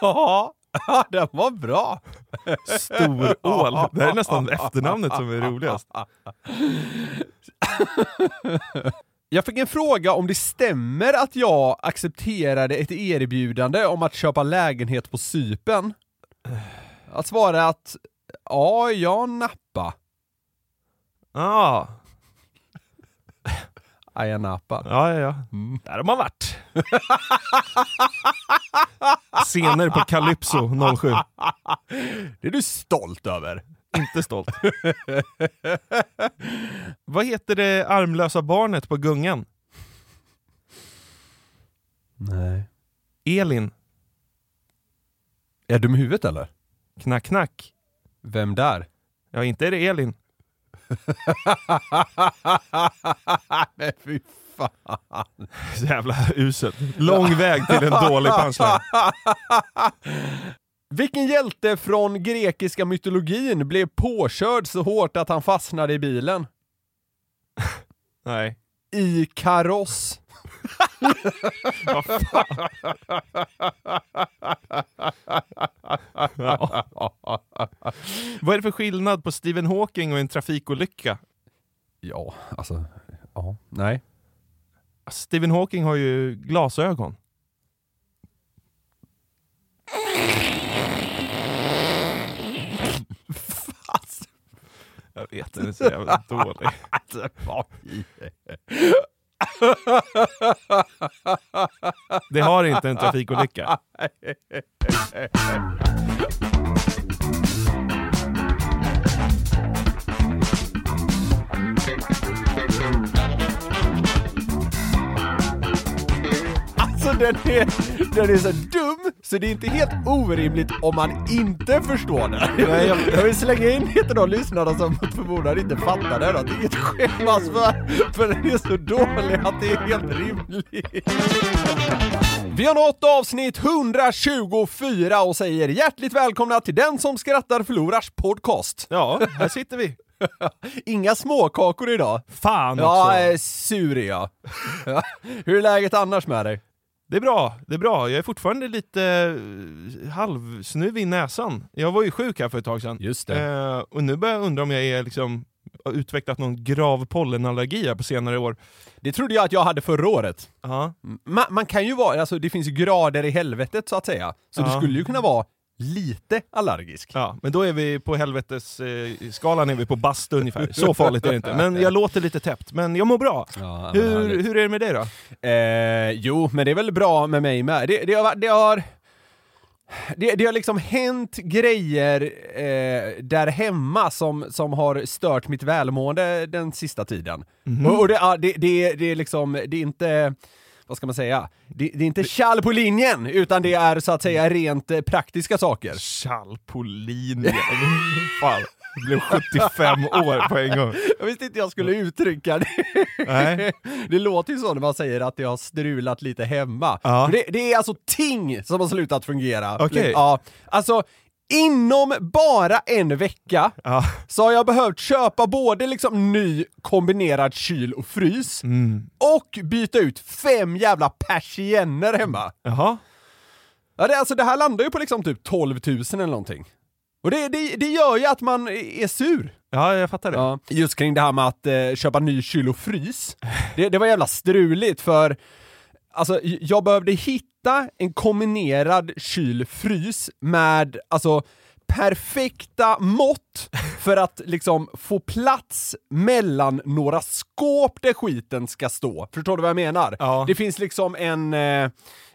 Ja, den var bra! Storål. Det här är nästan efternamnet som är roligast. Jag fick en fråga om det stämmer att jag accepterade ett erbjudande om att köpa lägenhet på Sypen. Att svara att ja, jag nappa. Ah, Ja, jag nappa. ja, ja, ja. Där har man varit. Scener på Calypso 07. Det är du stolt över. Inte stolt. Vad heter det armlösa barnet på gungan? Nej. Elin. Är dum i huvudet eller? Knack, knack. Vem där? Ja, inte är det Elin. Nej fy fan. Så jävla uselt. Lång väg till en dålig punchline. Vilken hjälte från grekiska mytologin blev påkörd så hårt att han fastnade i bilen? Nej. I kaross. Vad fan. Ja. Vad är det för skillnad på Stephen Hawking och en trafikolycka? Ja, alltså, ja, nej. Stephen Hawking har ju glasögon. Jag vet, den är så jävla dålig. Det har inte en trafikolycka. den är, den är så dum så det är inte helt orimligt om man inte förstår det. Nej, jag- Jag vill slänga in till de lyssnarna som förmodligen inte fattar det, att det är inget skämmas för, för den är så dålig att det är helt rimligt. Vi har nått avsnitt 124 och säger hjärtligt välkomna till Den som skrattar förlorars podcast. Ja, här sitter vi. Inga småkakor idag. Fan också. Ja, jag är sur är jag. Ja. Hur är läget annars med dig? Det är bra, det är bra. Jag är fortfarande lite eh, halvsnuvig i näsan. Jag var ju sjuk här för ett tag sedan. Just Eh, och nu börjar jag undra om jag är liksom har utvecklat någon grav pollenallergi här på senare år. Det trodde jag att jag hade förra året. Ja, Man, man kan ju vara, alltså det finns grader i helvetet så att säga. Så du Ja. skulle ju kunna vara lite allergisk. ja, men då är vi på helvetes eh, skalan är vi på bastu ungefär. Så farligt är det inte. Men jag låter lite täppt. Men jag mår bra. Ja, Hur, hur är det med dig då? Eh, jo, men det är väl bra med mig med. Det, det har, det har det, det har liksom hänt grejer eh, där hemma som, som har stört mitt välmående den sista tiden. Och, och det, det, det, det är liksom, det är inte, vad ska man säga, det, det är inte kall på linjen, utan det är så att säga rent eh, praktiska saker. Chal på linjen. Fan, det blev 75 år på en gång. Jag visste inte jag skulle uttrycka det. Nej. Det låter ju så när man säger att det har strulat lite hemma. Ja. Det, det är alltså ting som har slutat fungera. Okej. Ja, alltså inom bara en vecka Ja. så har jag behövt köpa både liksom ny kombinerad kyl och frys Mm. och byta ut fem jävla persienner hemma. Jaha. Ja, det, alltså det här landar ju på liksom typ 12 000 eller någonting. Och det, det, det gör ju att man är sur. Ja, jag fattar det. Ja, just kring det här med att eh, köpa ny kyl och frys. Det, det var jävla struligt för alltså, jag behövde hitta en kombinerad kyl-frys med alltså perfekta mått för att liksom få plats mellan några skåp där skiten ska stå. Förstår du vad jag menar? Ja. Det finns liksom en, eh,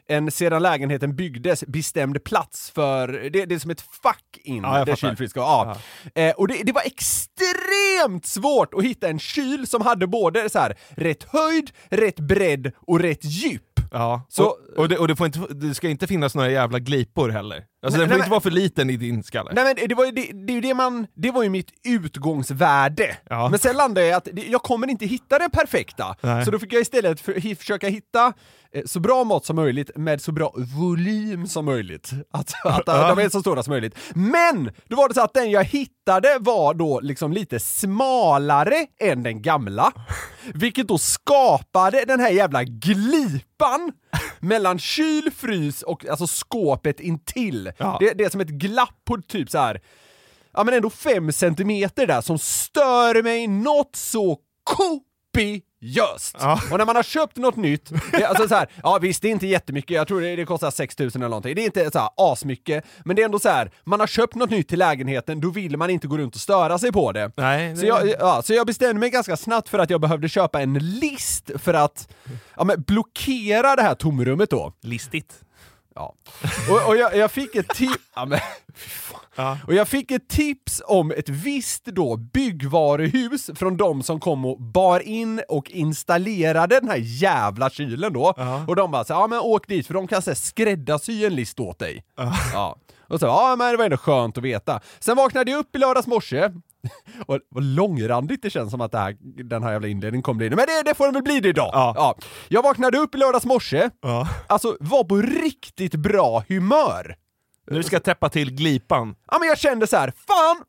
en sedan lägenheten byggdes bestämd plats för, det, det är som ett fack in Ja, där kylfrys ska ja. Eh, och det, det var extremt svårt att hitta en kyl som hade både så här rätt höjd, rätt bredd och rätt djup. Ja, Så- och, och, det, och det, får inte, det ska inte finnas några jävla glipor heller. Alltså Nej, den får nej, inte men- vara för liten i din skalle. Nej men det var ju det, det, det man, det var ju mitt utgångsvärde. Ja. Men sen landade jag att det, jag kommer inte hitta det perfekta. Nej. Så då fick jag istället för, försöka hitta eh, så bra mått som möjligt med så bra volym som möjligt. Att, att de är så stora som möjligt. Men! Då var det så att den jag hittade var då liksom lite smalare än den gamla. Vilket då skapade den här jävla glipan mellan kyl, frys och alltså skåpet intill. Ja. Det, det är som ett glapp på typ så här ja men ändå fem centimeter där som stör mig något så kopiöst! Ja. Och när man har köpt något nytt, det, alltså så här, ja visst det är inte jättemycket, jag tror det, det kostar 6000 eller någonting, det är inte så här asmycket, men det är ändå så här, man har köpt något nytt till lägenheten, då vill man inte gå runt och störa sig på det. Nej, Så det- jag, ja, så jag bestämde mig ganska snabbt för att jag behövde köpa en list för att ja, men blockera det här tomrummet då. Listigt. Ja. Och, och jag, jag fick ett tips... Ja, men. Och jag fick ett tips om ett visst då byggvaruhus från de som kom och bar in och installerade den här jävla kylen då. Ja. Och de bara så, ja men åk dit för de kan så här, skräddarsy en list åt dig. Ja. Och så, ja men det var ändå skönt att veta. Sen vaknade jag upp i lördags morse, och vad långrandigt det känns som att här, den här jävla inledningen kommer bli. Men det, det får den väl bli det idag. Ja. Jag vaknade upp i lördags morse, Ja. alltså var på riktigt bra humör. Nu ska jag täppa till glipan. Ja men jag kände så här, fan!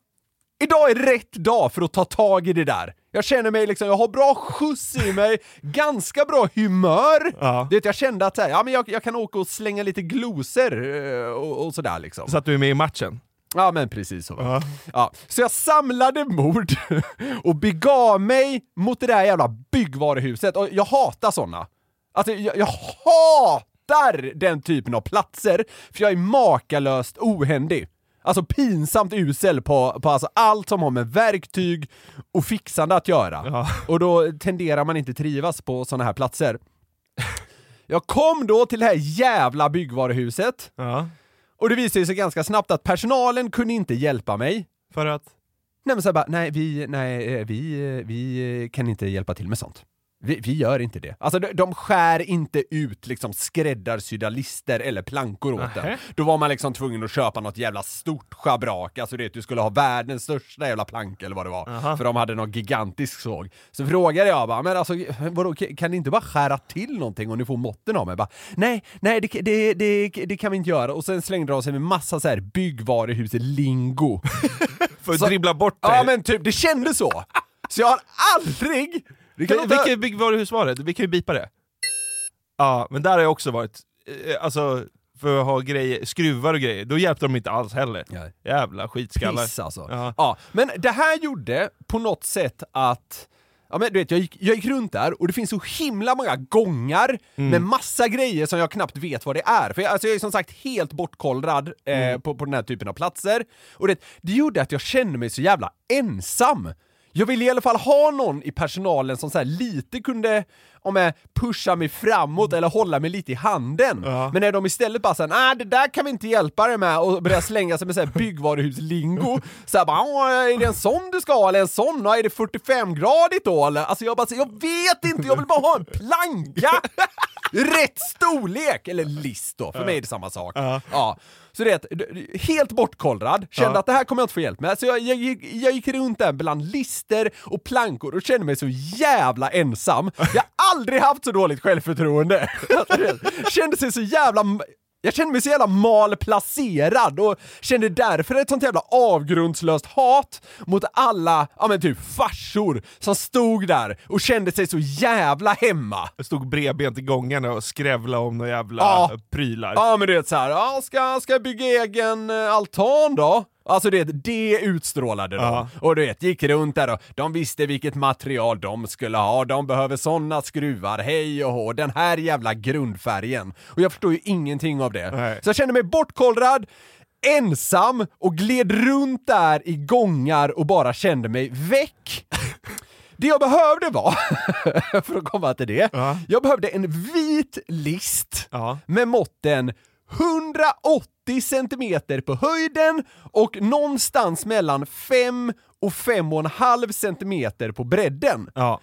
Idag är rätt dag för att ta tag i det där. Jag känner mig liksom, jag har bra skjuts i mig, ganska bra humör. Ja. Det, jag kände att här, ja, men jag, jag kan åka och slänga lite glosor eh, och, och sådär liksom. Så att du är med i matchen. Ja men precis så. Ja. Ja, så jag samlade mod och begav mig mot det där jävla byggvaruhuset och jag hatar såna. Alltså jag, jag hatar den typen av platser, för jag är makalöst ohändig. Alltså pinsamt usel på, på alltså allt som har med verktyg och fixande att göra. Ja. Och då tenderar man inte trivas på såna här platser. Jag kom då till det här jävla byggvaruhuset, Ja. och det visade sig ganska snabbt att personalen kunde inte hjälpa mig. För att? Nej men så här bara, nej vi, nej, eh, vi, eh, vi kan inte hjälpa till med sånt. Vi, vi gör inte det. Alltså de, de skär inte ut liksom skräddarsydda lister eller plankor åt Nähä. den. Då var man liksom tvungen att köpa något jävla stort schabrak, alltså det du skulle ha världens största jävla planka eller vad det var. Aha. För de hade någon gigantisk såg. Så frågade jag bara, men alltså vadå, kan ni inte bara skära till någonting om ni får måtten av mig? Bara, nej, nej det, det, det, det kan vi inte göra. Och sen slängde de sig med massa så här byggvaruhus-lingo. För att Så- dribbla bort dig? Ja men typ, det kändes så! Så jag har aldrig... Det kan Vil- låta- Vilket byggvaruhus var det? Vi kan ju bipa det. Ja, men där har jag också varit. Eh, Alltså, för att ha grejer, skruvar och grejer, då hjälpte de inte alls heller. Nej. Jävla skitskallar. Piss alltså. Ja. Ja. men det här gjorde på något sätt att Ja men du vet, jag gick, jag gick runt där och det finns så himla många gångar med massa grejer som jag knappt vet vad det är. För jag, alltså jag är som sagt helt bortkollrad eh, på, på den här typen av platser. Och det, det gjorde att jag kände mig så jävla ensam. Jag ville i alla fall ha någon i personalen som så lite kunde om jag pusha mig framåt eller hålla mig lite i handen. Ja. Men när de istället bara såhär, nej det där kan vi inte hjälpa dig med och börjar slänga sig med såhär byggvaruhuslingo. Såhär bara, "Åh, är det en sån du ska ha eller en sån? Ja, Är det 45-gradigt då eller? Alltså jag bara, så, jag vet inte, jag vill bara ha en planka! Rätt storlek! Eller list då, för mig är det samma sak. Ja. Ja. Så det helt bortkollrad, kände Ja. att det här kommer jag inte få hjälp med. Så jag, jag, gick- jag gick runt där bland lister och plankor och kände mig så jävla ensam. Jag har aldrig haft så dåligt självförtroende. kände sig så jävla... Jag kände mig så jävla malplacerad och kände därför ett sånt jävla avgrundslöst hat mot alla, ja men typ farsor som stod där och kände sig så jävla hemma. Jag stod bredbent i gångarna och skrävlade om några jävla Ja. prylar. Ja men du vet såhär, ja, ska, ska jag bygga egen eh, altan då? Alltså det, det utstrålade de. Ja. Och du vet, gick runt där och de visste vilket material de skulle ha, de behöver såna skruvar, hej och hå, den här jävla grundfärgen. Och jag förstår ju ingenting av det. Nej. Så jag kände mig bortkollrad, ensam och gled runt där i gångar och bara kände mig väck. Det jag behövde var, för att komma till det, Ja. jag behövde en vit list Ja. med måtten 180 centimeter på höjden och någonstans mellan 5 och 5,5 centimeter på bredden. Ja.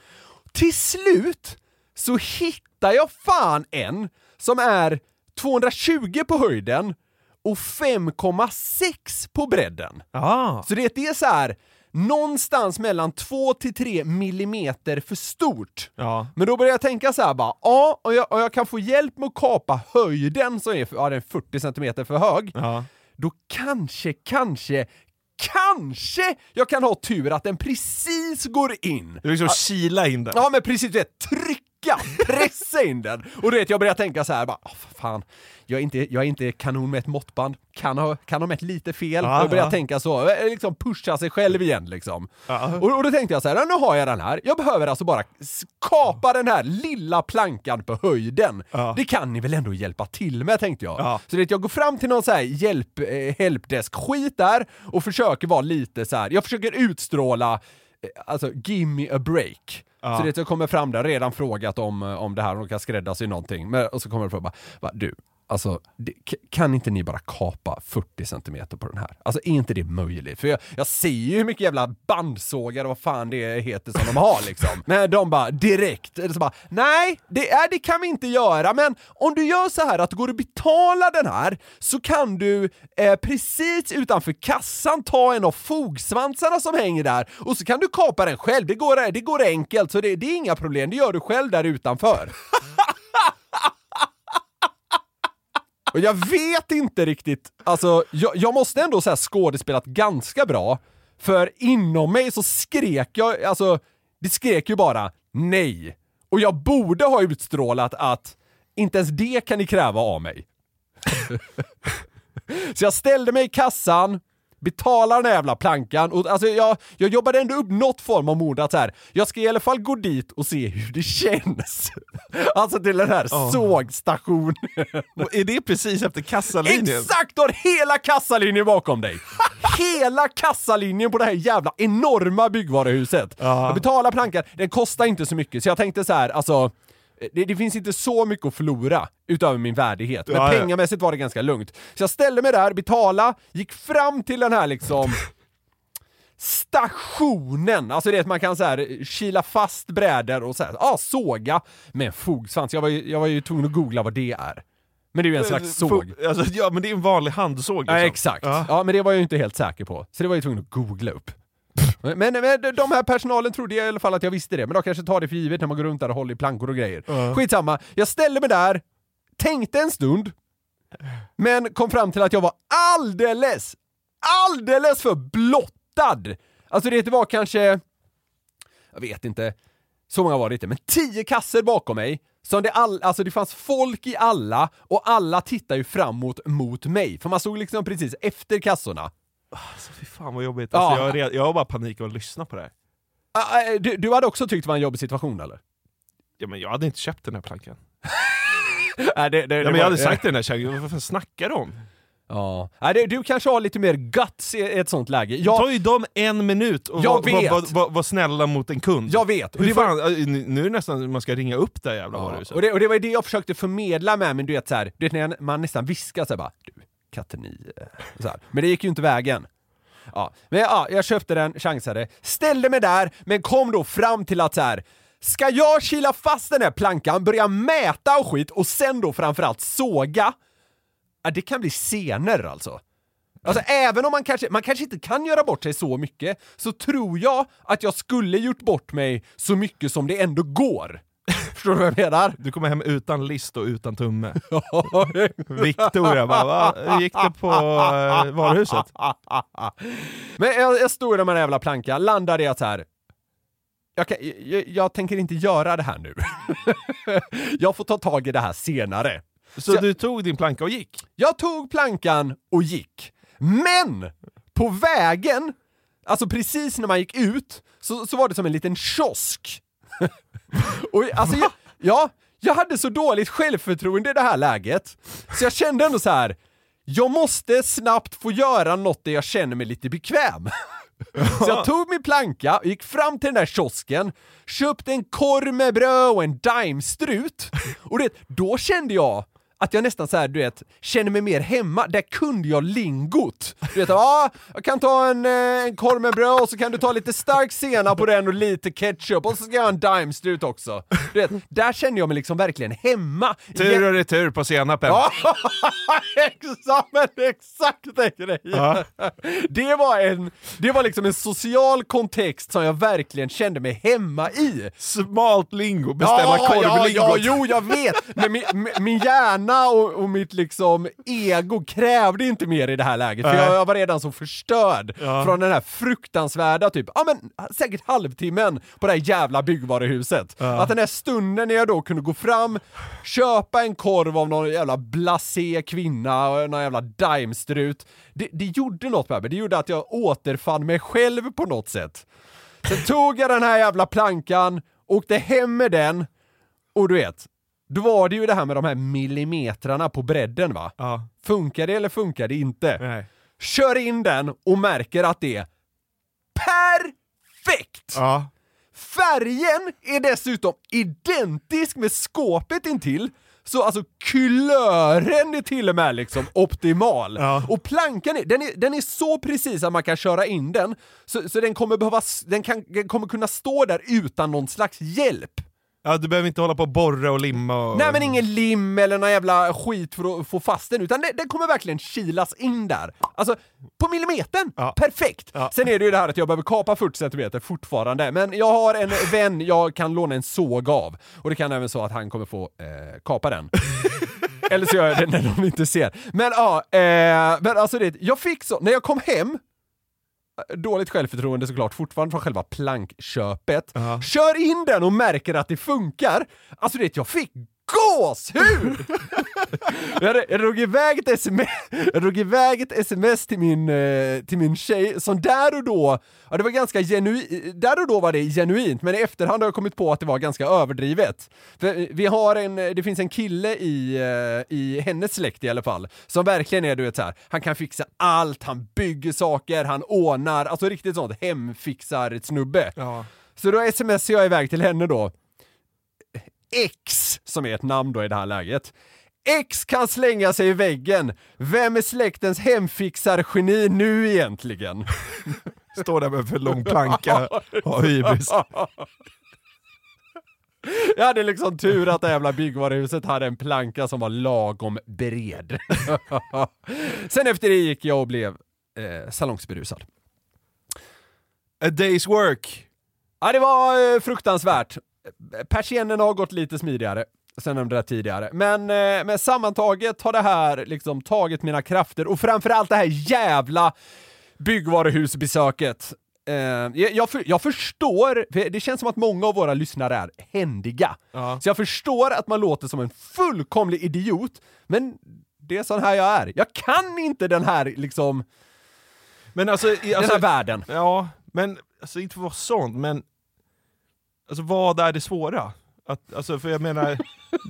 Till slut så hittar jag fan en som är 220 på höjden och 5,6 på bredden. Ja. Så det, det är så här någonstans mellan 2 till 3 millimeter för stort. Ja. Men då börjar jag tänka så här bara, ja, och jag, och jag kan få hjälp med att kapa höjden som är, ja, den är 40 centimeter för hög. Ja. Då kanske, kanske, kanske jag kan ha tur att den precis går in. Du liksom kila in den. Ja men precis, du vet, trycka, pressa in den! Och du vet, jag börjar tänka så här bara, oh, fan, jag är, inte, jag är inte kanon med ett måttband, kan ha, kan ha mätt lite fel, Ja, och jag börjar ja. tänka så, eh, liksom pusha sig själv igen liksom. Ja. Och, och då tänkte jag så här, nu har jag den här, jag behöver alltså bara skapa den här lilla plankan på höjden. Det kan ni väl ändå hjälpa till med tänkte jag. Ja. Så det, jag går fram till någon så här hjälp, eh, helpdesk-skit där och försöker vara lite så här. jag försöker utstråla, eh, alltså give me a break. Ja. Så det jag kommer fram där, redan frågat om, eh, om det här, om de kan skräddarsy någonting. Men, och så kommer det fram bara, bara, du, alltså det, kan inte ni bara kapa 40 centimeter på den här? Alltså är inte det möjligt? För jag, jag ser ju hur mycket jävla bandsågar och vad fan det heter som de har liksom. Men de bara direkt, eller så bara, nej, det, är, det kan vi inte göra, men om du gör så här att du går och betalar den här så kan du eh, precis utanför kassan ta en av fogsvansarna som hänger där och så kan du kapa den själv. Det går, det går enkelt, så det, det är inga problem. Det gör du själv där utanför. Och jag vet inte riktigt, alltså jag, jag måste ändå säga skådespelat ganska bra, för inom mig så skrek jag, alltså det skrek ju bara nej. Och jag borde ha utstrålat att inte ens det kan ni kräva av mig. så jag ställde mig i kassan, betalade den här jävla plankan och alltså jag, jag jobbade ändå upp något form av mod att här, jag ska i alla fall gå dit och se hur det känns. alltså till den här sågstationen. Och är det precis efter kassalinjen? Exakt! Du har hela kassalinjen bakom dig! hela kassalinjen på det här jävla enorma byggvaruhuset. Ja. Jag betalar plankan, den kostar inte så mycket, så jag tänkte så här, alltså det, det finns inte så mycket att förlora utöver min värdighet, men Ja, ja. pengamässigt var det ganska lugnt. Så jag ställde mig där, betala, gick fram till den här liksom stationen, alltså det är att man kan så här kila fast brädor och så här, ah, såga med en fogsvans. Jag var, ju, jag var ju tvungen att googla vad det är. Men det är ju en slags såg. Alltså, ja, men det är en vanlig handsåg. Liksom. Ja, exakt. Ja. Ja. men det var jag ju inte helt säker på. Så det var jag tvungen att googla upp. Men, men de här personalen trodde i alla fall att jag visste det, men de kanske tar det för givet när man går runt där och håller i plankor och grejer. Ja. Skitsamma, jag ställde mig där, tänkte en stund, men kom fram till att jag var alldeles, alldeles för blottad! Alltså det var kanske, jag vet inte, så många var det inte, men tio kasser bakom mig, som det, all, alltså det fanns folk i alla, och alla tittar ju framåt mot mig, för man stod liksom precis efter kassorna. Alltså, fy fan vad jobbigt. Ja. Alltså, jag, har red- jag har bara panik av att lyssna på det här. Ah, ah, Du, du hade också tyckt det var en jobbig situation eller? Ja, men jag hade inte köpt den här plankan. Nej, det, det, Ja, men jag hade sagt till den här tjejen, vad fan snackar du om? Ja. Nej, det, du kanske har lite mer guts i ett sånt läge. Det Jag, tar ju dem en minut Jag vara var, var, var snälla mot en kund. jag vet. Och Hur det, var, fan, äh, nu är det nästan man ska ringa upp det här jävla ja, varuhuset. och, det, och det var det jag försökte förmedla med, men du vet såhär, du vet när man nästan viskar såhär bara Du, katten eh, Så här. Men det gick ju inte vägen. Ja, men ja, jag köpte den, chansade, ställde mig där, men kom då fram till att så här. Ska jag kila fast den här plankan, börja mäta och skit och sen då framförallt såga? Ja, det kan bli senare alltså. Alltså även om man kanske, man kanske inte kan göra bort sig så mycket, så tror jag att jag skulle gjort bort mig så mycket som det ändå går. Förstår du vad jag menar? Du kommer hem utan list och utan tumme. Victoria bara, va? Hur gick det på uh, varuhuset? Men jag, jag stod där med den jävla plankan, landade i att så här. Jag, kan, jag, jag tänker inte göra det här nu. jag får ta tag i det här senare. Så du tog din planka och gick? Jag tog plankan och gick. Men! På vägen, alltså precis när man gick ut, så, så var det som en liten kiosk. Och alltså, jag, ja, jag hade så dåligt självförtroende i det här läget, så jag kände ändå så här. jag måste snabbt få göra något där jag känner mig lite bekväm. Så jag tog min planka, gick fram till den där kiosken, köpte en korv med bröd och en daimstrut. Och det, då kände jag att jag nästan så här, du vet, känner mig mer hemma. Där kunde jag lingot. Du vet, ja, jag kan ta en, eh, en korv med bröd och så kan du ta lite stark senap på den och lite ketchup och så ska jag ha en daimstrut också. Du vet, där kände jag mig liksom verkligen hemma. Tur och retur på senapen. Ja, exakt, men exakt den grejen. Ja. Det var en, det var liksom en social kontext som jag verkligen kände mig hemma i. Smalt lingo, beställa ja, korvlingot. ja, jo, jag vet! Men min, min- min hjärna och, och mitt liksom ego krävde inte mer i det här läget, för jag, jag var redan så förstörd Ja. från den här fruktansvärda typ, ja men säkert halvtimmen på det här jävla byggvaruhuset. Att den här stunden när jag då kunde gå fram, köpa en korv av någon jävla blasé kvinna, och någon jävla daimstrut, det, det gjorde något med mig, det gjorde att jag återfann mig själv på något sätt. Sen tog jag den här jävla plankan, åkte hem med den, och du vet, då var det ju det här med de här millimetrarna på bredden va? Ja. Funkar det eller funkar det inte? Nej. Kör in den och märker att det är perfekt! Ja. Färgen är dessutom identisk med skåpet intill, så alltså kulören är till och med liksom optimal. Ja. Och plankan är, den är, den är så precis att man kan köra in den, så, så den kommer behöva, den, kan, den kommer kunna stå där utan någon slags hjälp. Ja, du behöver inte hålla på och borra och limma och... Nej men ingen lim eller någon jävla skit för att få fast den, utan den, den kommer verkligen kilas in där. Alltså, på millimetern! Ja. Perfekt! Ja. Sen är det ju det här att jag behöver kapa 40 cm fortfarande, men jag har en vän jag kan låna en såg av, och det kan även så att han kommer få eh, kapa den. Eller så gör jag det när de inte ser. Men ja, eh, men alltså det, jag fick så, när jag kom hem, dåligt självförtroende såklart, fortfarande från själva plankköpet. Ja. Kör in den och märker att det funkar. Alltså det, jag fick gåshud! jag, jag drog iväg ett sms, jag drog iväg ett sms till min, eh, till min tjej som där och då, ja det var ganska genuint, där och då var det genuint, men i efterhand har jag kommit på att det var ganska överdrivet. För vi har en, det finns en kille i, eh, i hennes släkt i alla fall, som verkligen är du vet så här, han kan fixa allt, han bygger saker, han ordnar, alltså riktigt sånt hemfixar-snubbe. Ja. Så då smsar jag iväg till henne då. X, som är ett namn då i det här läget. X kan slänga sig i väggen. Vem är släktens hemfixar-geni nu egentligen? Står där med för lång planka, har hybris. Jag hade liksom tur att det jävla byggvaruhuset hade en planka som var lagom bred. Sen efter det gick jag och blev eh, salongsberusad. A day's work. Ja, det var eh, fruktansvärt. Persiennerna har gått lite smidigare sen de där tidigare. Men, eh, men sammantaget har det här liksom tagit mina krafter och framförallt det här jävla byggvaruhusbesöket. Eh, jag, för, jag förstår, för det känns som att många av våra lyssnare är händiga. Ja. Så jag förstår att man låter som en fullkomlig idiot, men det är sån här jag är. Jag kan inte den här liksom, Men alltså, i- den alltså här världen. Ja, men alltså inte för att vara sånt, men alltså vad är det svåra? Att, alltså för jag menar,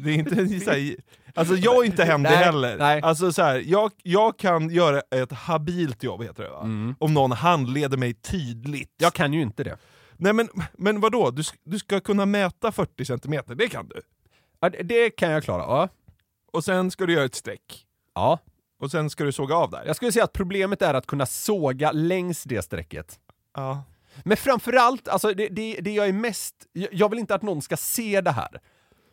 det är inte så här, Alltså jag är inte händig heller. nej. Alltså så här, jag, jag kan göra ett habilt jobb, heter det va? Om någon handleder mig tydligt. Jag kan ju inte det. Nej men, men vadå? Du, du ska kunna mäta 40 cm, det kan du. Ja, det- det kan jag klara. Ja. Och sen ska du göra ett streck. ja. Och sen ska du såga av där. Jag skulle säga att problemet är att kunna såga längs det strecket. Ja. Men framförallt, alltså det, det, det jag är mest... Jag, vill inte att någon ska se det här.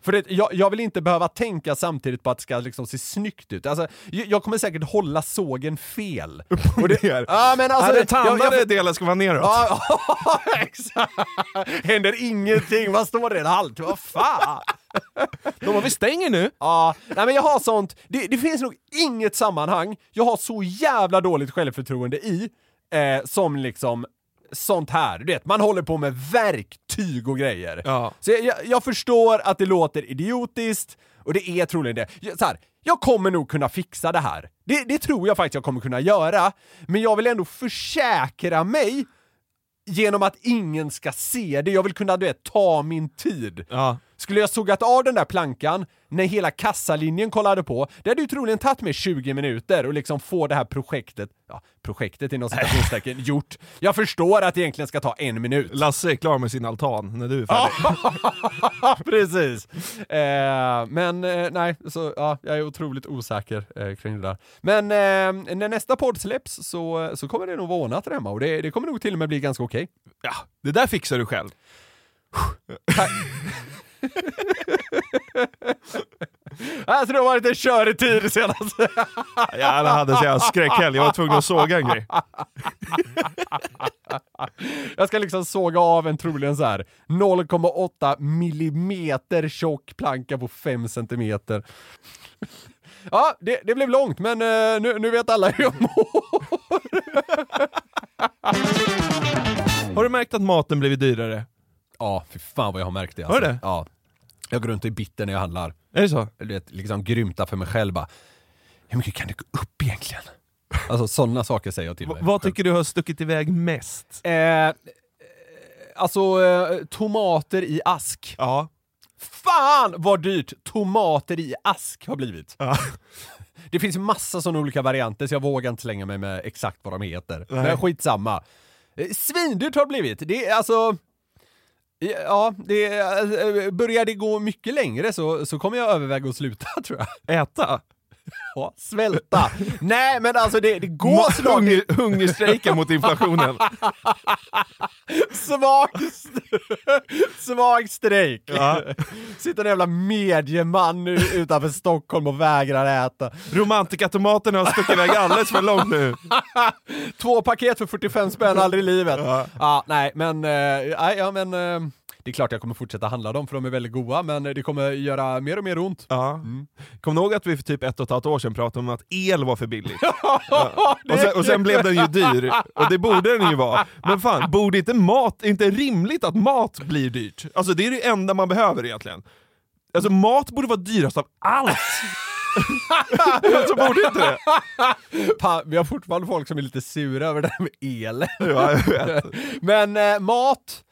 För det, jag, jag vill inte behöva tänka samtidigt på att det ska liksom se snyggt ut. Alltså, jag, jag kommer säkert hålla sågen fel. Och det är. Ja, men alltså... den jag- tandade jag- delen ska vara neråt. Ja, exakt! Händer ingenting, vad står det? En halvtimme? Vad fan? De har vi stänger nu. Ja, nej men jag har sånt, det, det finns nog inget sammanhang jag har så jävla dåligt självförtroende i, eh, som liksom sånt här. Du vet, man håller på med verktyg och grejer. Ja. Så jag, jag, jag förstår att det låter idiotiskt, och det är troligen det. Jag, så här, jag kommer nog kunna fixa det här. Det, det tror jag faktiskt jag kommer kunna göra, men jag vill ändå försäkra mig genom att ingen ska se det. Jag vill kunna, du vet, ta min tid. Ja. Skulle jag sågat av den där plankan när hela kassalinjen kollade på, det hade ju troligen tagit mig 20 minuter och liksom få det här projektet, ja, projektet inom citationstecken, gjort. Jag förstår att det egentligen ska ta en minut. Lasse är klar med sin altan när du är färdig. Precis. Eh, men eh, nej, så ja, jag är otroligt osäker eh, kring det där. Men eh, när nästa podd släpps så, så kommer det nog vara ordnat där hemma och det, det kommer nog till och med bli ganska okej. Ja, det där fixar du själv. Alltså det har varit en körig tid senast. Det hade så jag skräckhelg, jag var tvungen att såga en grej. Jag ska liksom såga av en troligen så här 0,8 millimeter tjock planka på 5 centimeter. Ja, det, det blev långt, men eh, nu, nu vet alla hur jag mår. Har du märkt att maten blivit dyrare? Ja, fy fan vad jag har märkt det. Har du det? Ja. Jag går runt och är bitter när jag handlar. Är det så? Du vet, liksom grymta för mig själv bara. Hur mycket kan det gå upp egentligen? Alltså sådana saker säger jag till V- mig. vad själv. tycker du har stuckit iväg mest? Eh, eh, alltså, eh, tomater i ask. Ja. Fan vad dyrt tomater i ask har blivit. ja. Det finns massa sådana olika varianter så jag vågar inte slänga mig med exakt vad de heter. Nej. Men skitsamma. Eh, Svindyrt har det blivit. Det är alltså... Ja, det eh, eh, börjar det gå mycket längre så, så kommer jag överväga att sluta tror jag. Äta? Ja, svälta. Nej men alltså det, det går snart. hunger, hungerstrejka mot inflationen. Svag, svag strejk. Ja. Sitter en jävla medieman nu utanför Stockholm och vägrar äta. Romantikatomaterna har stuckit iväg alldeles för långt nu. Två paket för 45 spänn, aldrig i livet. Ja. nej, men, nej, ja, men eh, det är klart jag kommer fortsätta handla dem för de är väldigt goda, men det kommer göra mer och mer ont. Ja. Kom du ihåg att vi för typ ett och ett halvt år sedan pratade om att el var för billigt? Ja. Och, sen, och sen blev den ju dyr, och det borde den ju vara. Men fan, borde inte mat, är inte rimligt att mat blir dyrt? Alltså det är det enda man behöver egentligen. Alltså mat borde vara dyrast av allt! alltså borde inte det? Pa, vi har fortfarande folk som är lite sura över det här med el. Ja. Men eh, mat,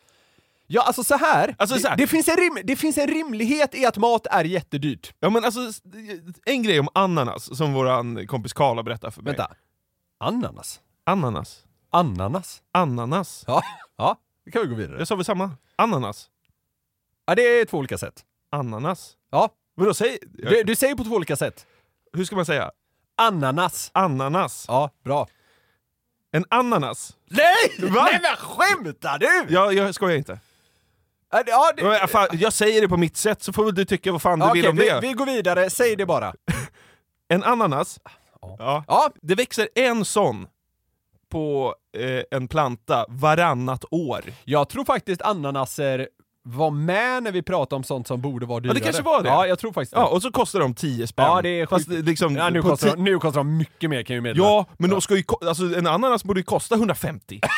ja alltså så här. Alltså, så här. Det, det, finns en rim, det finns en rimlighet i att mat är jättedyrt. Ja men alltså, en grej om ananas som våran kompis Karl har berättat för mig. Vänta. Ananas? Ananas. Ananas? Ananas. Ja, ja, det kan vi gå vidare. Jag sa väl samma? Ananas. Ja, det är två olika sätt. Ananas. Ja, Vadå, säg... du, du säger på två olika sätt. Hur ska man säga? Ananas. Ananas. Ja, bra. En ananas. Nej! Va? Nej men skämtar du? Ja, jag skojar inte. Ja, det- ja, Jag, fan, jag säger det på mitt sätt så får väl du tycka vad fan du ja, vill okej, om det. vi, vi går vidare, säg det bara. En ananas, Ja. ja. Ja, det växer en sån på eh, en planta varannat år. jag tror faktiskt ananaser var med när vi pratade om sånt som borde vara dyrare. det kanske var det. Ja, jag tror faktiskt det. Ja, och så kostar de 10 spänn. Ja, det är Fast sjukt. liksom, Ja, nu, kostar de, nu kostar de mycket mer kan jag ju meddela. Ja, men de ska ju, alltså, en ananas borde ju kosta 150.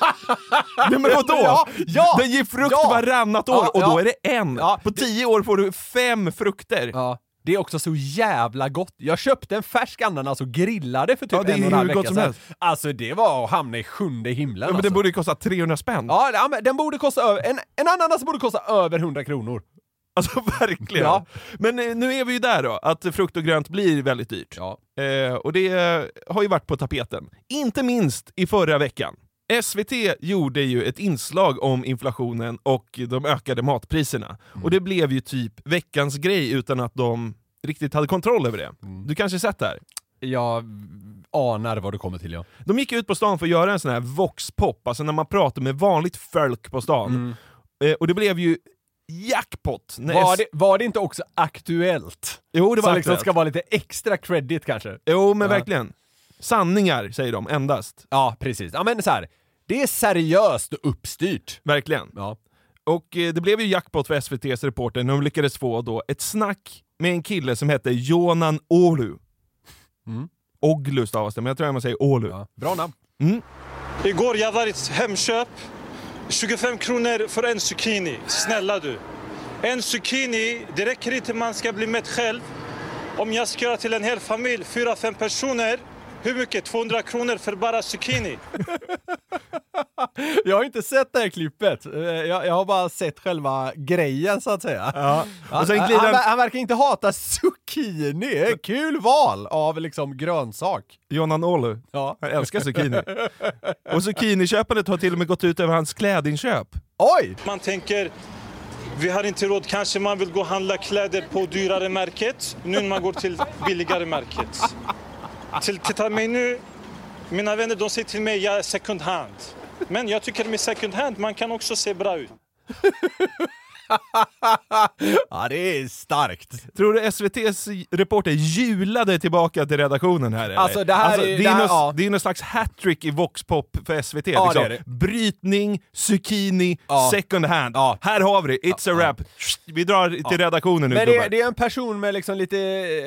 Nej men vadå? Ja, ja, Den ger frukt ja. varannat år Ja, och då är det en. På 10 år får du fem frukter. Ja. Det är också så jävla gott. Jag köpte en färsk ananas och grillade för typ Ja, det är en och en halv vecka sedan. Alltså det var att hamna i sjunde himlen Ja, men alltså. den borde kosta 300 spänn. Ja, den borde kosta över, en, en ananas borde kosta över 100 kronor. Alltså verkligen. Ja. Men eh, nu är vi ju där då, att frukt och grönt blir väldigt dyrt. Ja. Eh, och det har ju varit på tapeten. Inte minst i förra veckan. SVT gjorde ju ett inslag om inflationen och de ökade matpriserna. Och det blev ju typ veckans grej utan att de riktigt hade kontroll över det. Du kanske sett det här? Jag anar vad du kommer till ja. De gick ut på stan för att göra en sån här voxpop, alltså när man pratar med vanligt folk på stan. Eh, och det blev ju jackpot. Var det, var det inte också aktuellt? Jo, det var Som liksom aktuellt. ska vara lite extra credit kanske? Jo, men Ja. verkligen. Sanningar, säger de, endast. Ja, precis. Ja men så här. det är seriöst och uppstyrt. Verkligen. Ja. Och eh, det blev ju jackpot för SVTs reporter när de lyckades få då ett snack med en kille som hette Jonan Olu. Mm. Oglu stavas det, men jag tror att man säger Olu. ja. Bra namn. Igår jag var i Hemköp. 25 kronor för en zucchini. Snälla du. En zucchini, det räcker inte man ska bli mätt själv. Om jag ska göra till en hel familj, fyra fem personer, Hur mycket? 200 kronor för bara zucchini? Jag har inte sett det här klippet. Eh, Jag, jag har bara sett själva grejen så att säga. Ja. Han, Och sen han, glider han, han, han verkar inte hata zucchini. Kul val av liksom grönsak. Jonan Olu, Ja. han älskar zucchini. Och zucchiniköpandet har till och med gått ut över hans klädinköp. Oj! Man tänker, vi har inte råd, kanske man vill gå och handla kläder på dyrare märket. Nu när man går till billigare märket. Till, titta mig nu, mina vänner de säger till mig jag är second hand. Men jag tycker med second hand man kan också se bra ut. Ja, det är starkt. Tror du SVTs reporter julade tillbaka till redaktionen här eller? Alltså, det här är- det, är här- någon, ja. det är någon slags hattrick i voxpop för SVT. Ja, liksom. det det. Brytning, zucchini, Ja. second hand. Ja. Här har vi det, it's a rap. Vi drar till redaktionen nu Men det, det är en person med liksom lite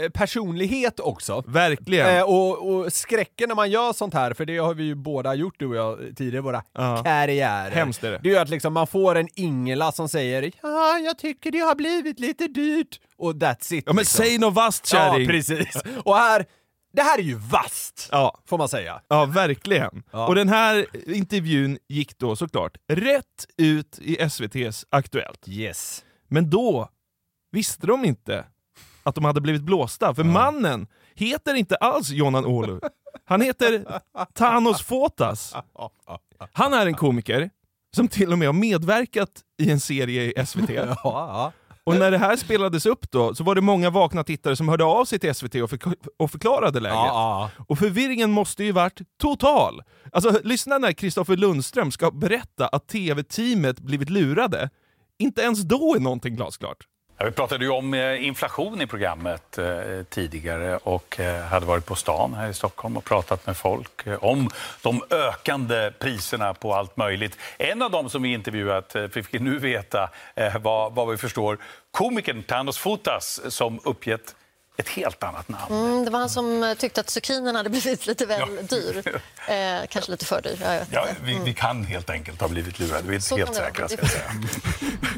eh, personlighet också. Verkligen. Eh, och, och skräcken när man gör sånt här, för det har vi ju båda gjort du och jag tidigare i våra karriärer. Hemskt är det. Det är ju att liksom man får en Ingela som säger ja, jag tycker det har blivit lite dyrt. Och that's it. ja men liksom. säg något vasst Ja, kärring. precis. Och här, det här är ju vast, Ja. får man säga. Ja, verkligen. Ja. Och den här intervjun gick då såklart rätt ut i SVT's Aktuellt. Yes. Men då visste de inte att de hade blivit blåsta, för mannen heter inte alls Jonan Olu. Han heter Thanos Fotas. Han är en komiker som till och med har medverkat i en serie i SVT. Ja, ja. Och när det här spelades upp då, så var det många vakna tittare som hörde av sig till SVT och, förk- och förklarade läget. Ja, ja. Och förvirringen måste ju varit total. Alltså lyssna när Kristoffer Lundström ska berätta att TV-teamet blivit lurade. Inte ens då är någonting glasklart. Ja, vi pratade ju om eh, inflation i programmet eh, tidigare och eh, hade varit på stan här i Stockholm och pratat med folk om de ökande priserna på allt möjligt. En av dem som vi intervjuat vi fick nu veta vad, var, vad vi förstår, komikern Thanos Fotas som uppgett ett helt annat namn. Mm, det var han som eh, tyckte att zucchinin hade blivit lite väl dyr. Eh, kanske lite för dyr. Ja, jag Ja, vi, vi kan helt helt ha blivit lurade, vi är inte helt säkra. Ska jag säga.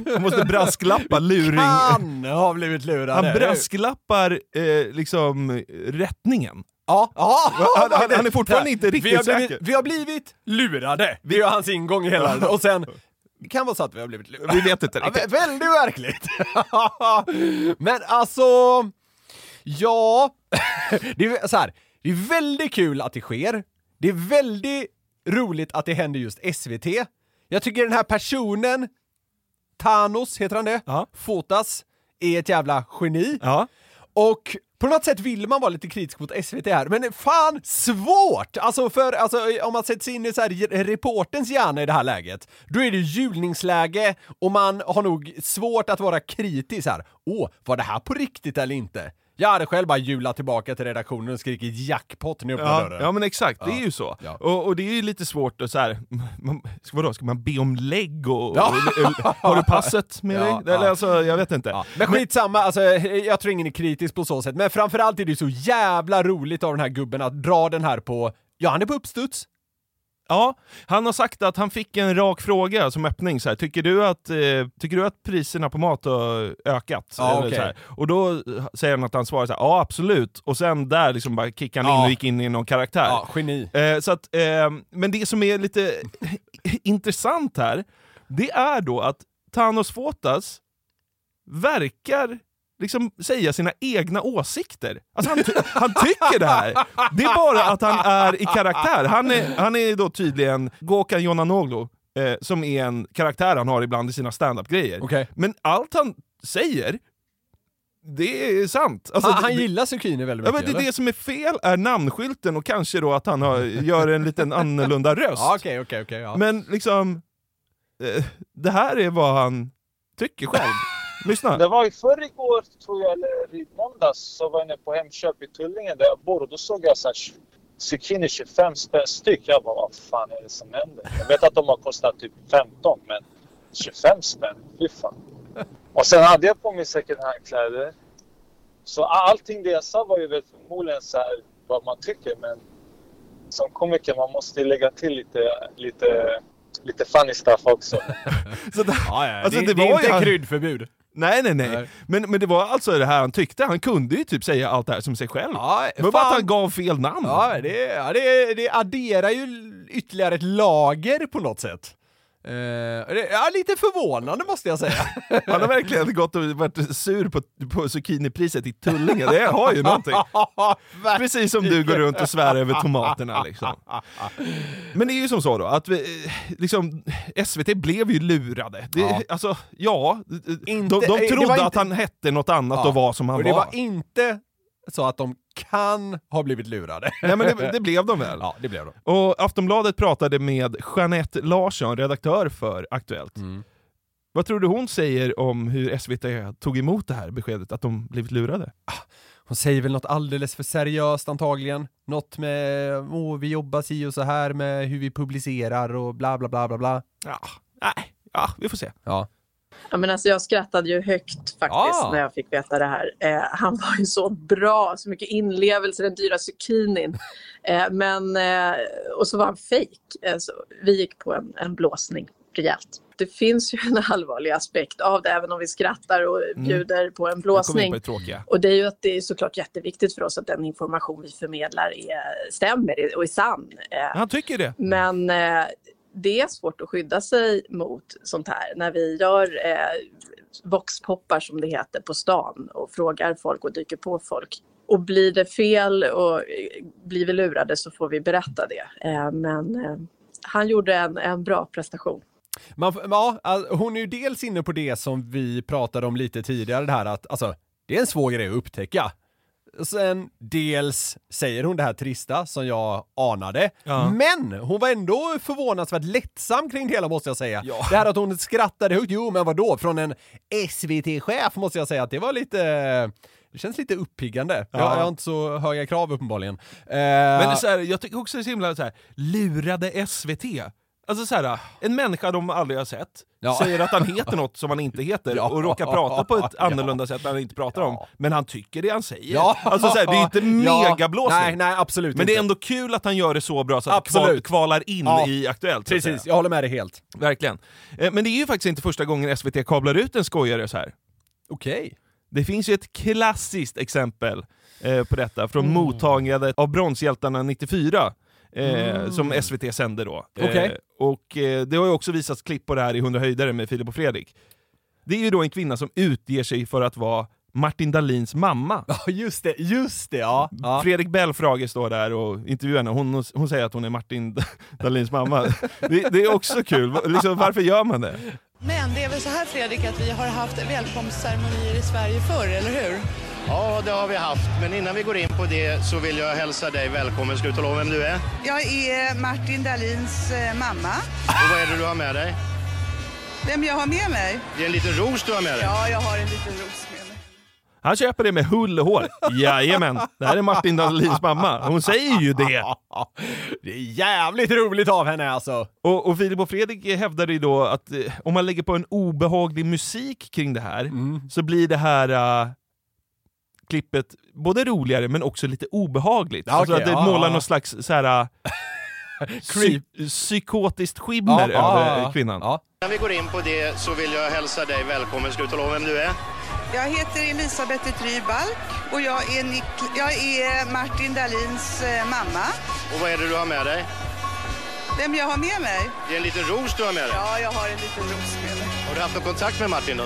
Han måste brasklappa luring. Kan ha blivit lurade. Han brasklappar eh, liksom rättningen. Ja, ja, Han- han- han är fortfarande inte riktigt vi har blivit, säker. Vi har blivit lurade. Det är hans ingång i hela Och sen, det kan vara så att vi har blivit lurade. Vi vet inte Ja, riktigt. vä- väldigt verkligt. Men alltså, ja, det är så här. Det är väldigt kul att det sker. Det är väldigt roligt att det händer just SVT. Jag tycker den här personen, Thanos, heter han det? Ja. Fotas, är ett jävla geni. Ja. Och på något sätt vill man vara lite kritisk mot SVT här, men fan svårt! Alltså för, alltså om man sätter sig in i så här reportens hjärna i det här läget, då är det julningsläge och man har nog svårt att vara kritisk här. Åh, var det här på riktigt eller inte? Jag hade själv bara julat tillbaka till redaktionen och skrikit jackpot när jag öppnade Ja, dörren. ja men exakt, det är ju så. Ja. Och, och det är ju lite svårt att så här, man, ska- vadå, ska man be om lägg och, Ja. och har du passet med Ja, dig? Eller ja. alltså, jag vet inte. Ja, men skitsamma, alltså, jag tror ingen är kritisk på så sätt, men framförallt är det så jävla roligt av den här gubben att dra den här på, ja han är på uppstuds. Ja, han har sagt att han fick en rak fråga som öppning, så här, tycker, du att, eh, tycker du att priserna på mat har ökat? Ja, Eller här. Och då säger han att han svarar så här, ja absolut, och sen där liksom bara kickade han in Ja. och gick in i någon karaktär. Ja, geni. Eh, så att, eh, men det som är lite intressant här, det är då att Thanos Fotas verkar liksom säga sina egna åsikter. Alltså han, ty- han tycker det här. Det är bara att han är i karaktär. Han är, han är då tydligen Gokan Jonanoglu, eh, som är en karaktär han har ibland i sina standup-grejer. Okej. Men allt han säger, det är sant. Alltså, han, han gillar zucchini väldigt Ja, mycket, men det, det som är fel är namnskylten och kanske då att han har, gör en liten annorlunda röst. Ja, Okej, okej, okej. ja. Men liksom, eh, det här är vad han tycker själv. Lyssna. Det var i förrgår, tror jag, eller i måndags, så var jag inne på Hemköp i Tullinge där jag bor och då såg jag så zucchini 25 spänn styck. Jag bara, vad fan är det som händer? Jag vet att de har kostat typ 15, men 25 spänn? Fy fan. Och sen hade jag på mig second hand-kläder. Så allting det jag sa var ju väl förmodligen så här vad man tycker, men som komiker man måste ju lägga till lite, lite, lite funny stuff också. Så det, Ja, ja. Alltså, det, det det är var inte ju han- kryddförbud. Nej, nej, nej. Men, men det var alltså det här han tyckte. Han kunde ju typ säga allt det här som sig själv. Ja, var bara att han gav fel namn. Ja, det, ja, det, det adderar ju ytterligare ett lager på något sätt. Det, ja, lite förvånande måste jag säga. Han har verkligen gått och varit sur på, på zucchinipriset i Tullinge. Det har ju någonting. Precis som du går runt och svär över tomaterna. Liksom. Men det är ju som så då, att vi, eh, liksom, SVT blev ju lurade. Det, Ja. Alltså, ja, Inte- de, de det trodde att inte- han hette något annat Ja. och var som han och det var. var inte så att de kan ha blivit lurade. Nej men det, det blev de väl? Ja, det blev de. Och Aftonbladet pratade med Jeanette Larsson, redaktör för Aktuellt. Mm. Vad tror du hon säger om hur SVT tog emot det här beskedet att de blivit lurade? Hon säger väl något alldeles för seriöst antagligen. Något med åh, vi jobbar si och så här med hur vi publicerar och bla bla bla bla bla. Ja, nej, ja, vi får se. Ja. Ja, men alltså jag skrattade ju högt faktiskt Ah. när jag fick veta det här. Eh, han var ju så bra, så mycket inlevelse, den dyra zucchinin. Eh, men, eh, och så var han fejk. Eh, vi gick på en, en blåsning rejält. Det finns ju en allvarlig aspekt av det, även om vi skrattar och bjuder på en blåsning. på det. Och det är ju att det är såklart jätteviktigt för oss att den information vi förmedlar är, stämmer och är sann. Eh, Han tycker det. men eh, det är svårt att skydda sig mot sånt här. När vi gör eh, voxpoppar som det heter på stan och frågar folk och dyker på folk. Och blir det fel och eh, blir vi lurade så får vi berätta det. Eh, men eh, han gjorde en, en bra prestation. Man, ja, hon är ju dels inne på det som vi pratade om lite tidigare, det här att alltså, det är en svår grej att upptäcka. Sen dels säger hon det här trista som jag anade, Ja. men hon var ändå förvånansvärt lättsam kring det hela måste jag säga. Ja. Det här att hon skrattade högt, jo men vadå, från en SVT-chef måste jag säga att det var lite, det känns lite uppiggande. Jag, jag har inte så höga krav uppenbarligen. Eh, Men så här, jag tycker också det är så himla så här, lurade SVT. Alltså så här, en människa de aldrig har sett, Ja. säger att han heter något som han inte heter Ja. och råkar prata på ett annorlunda sätt han inte pratar om, men han tycker det han säger. Ja. Alltså så här, det är ju inte megablåsning. Nej, nej absolut Men det är inte. ändå kul att han gör det så bra så att det kvalar in i Aktuellt. Precis, jag håller med dig helt. Verkligen. Eh, Men det är ju faktiskt inte första gången SVT kablar ut en skojare så här. Okej. Det finns ju ett klassiskt exempel eh, på detta från Mm. mottagandet av Bronshjältarna 94. Eh, Som SVT sände då. Mm. Eh, och eh, det har ju också visats klipp på det här i 100 höjdare med Filip och Fredrik. Det är ju då en kvinna som utger sig för att vara Martin Dahlins mamma. Ja, just det, just det, ja. ja. Fredrik Belfrage står där och intervjuar henne, hon, hon säger att hon är Martin Dahlins mamma. Det, det är också kul, liksom, varför gör man det? Men det är väl så här Fredrik att vi har haft välkomstceremonier i Sverige förr, eller hur? Ja, det har vi haft. Men innan vi går in på det så vill jag hälsa dig välkommen. Ska du tala om vem du är? Jag är Martin Dahlins eh, mamma. Och vad är det du har med dig? Vem jag har med mig? Det är en liten ros du har med dig. Ja, jag har en liten ros med mig. Han köper det med hull och hår. Jajamän, det här är Martin Dahlins mamma. Hon säger ju det. Det är jävligt roligt av henne alltså. Och, och Filip och Fredrik hävdade ju då att eh, om man lägger på en obehaglig musik kring det här, Mm. så blir det här eh, klippet både roligare men också lite obehagligt. Ja, alltså att det ja, målar ja. någon slags så här, eh, psy psykotiskt skimmer Ja, över ja. kvinnan. Ja. Innan vi går in på det så vill jag hälsa dig välkommen. Ska du tala om vem du är? Jag heter Elisabeth Trybalk och jag är, Nik- jag är Martin Dahlins eh, mamma. Och vad är det du har med dig? Vem jag har med mig? Det är en liten ros du har med dig. Ja, jag har en liten ros med mig. Har du haft någon kontakt med Martin då?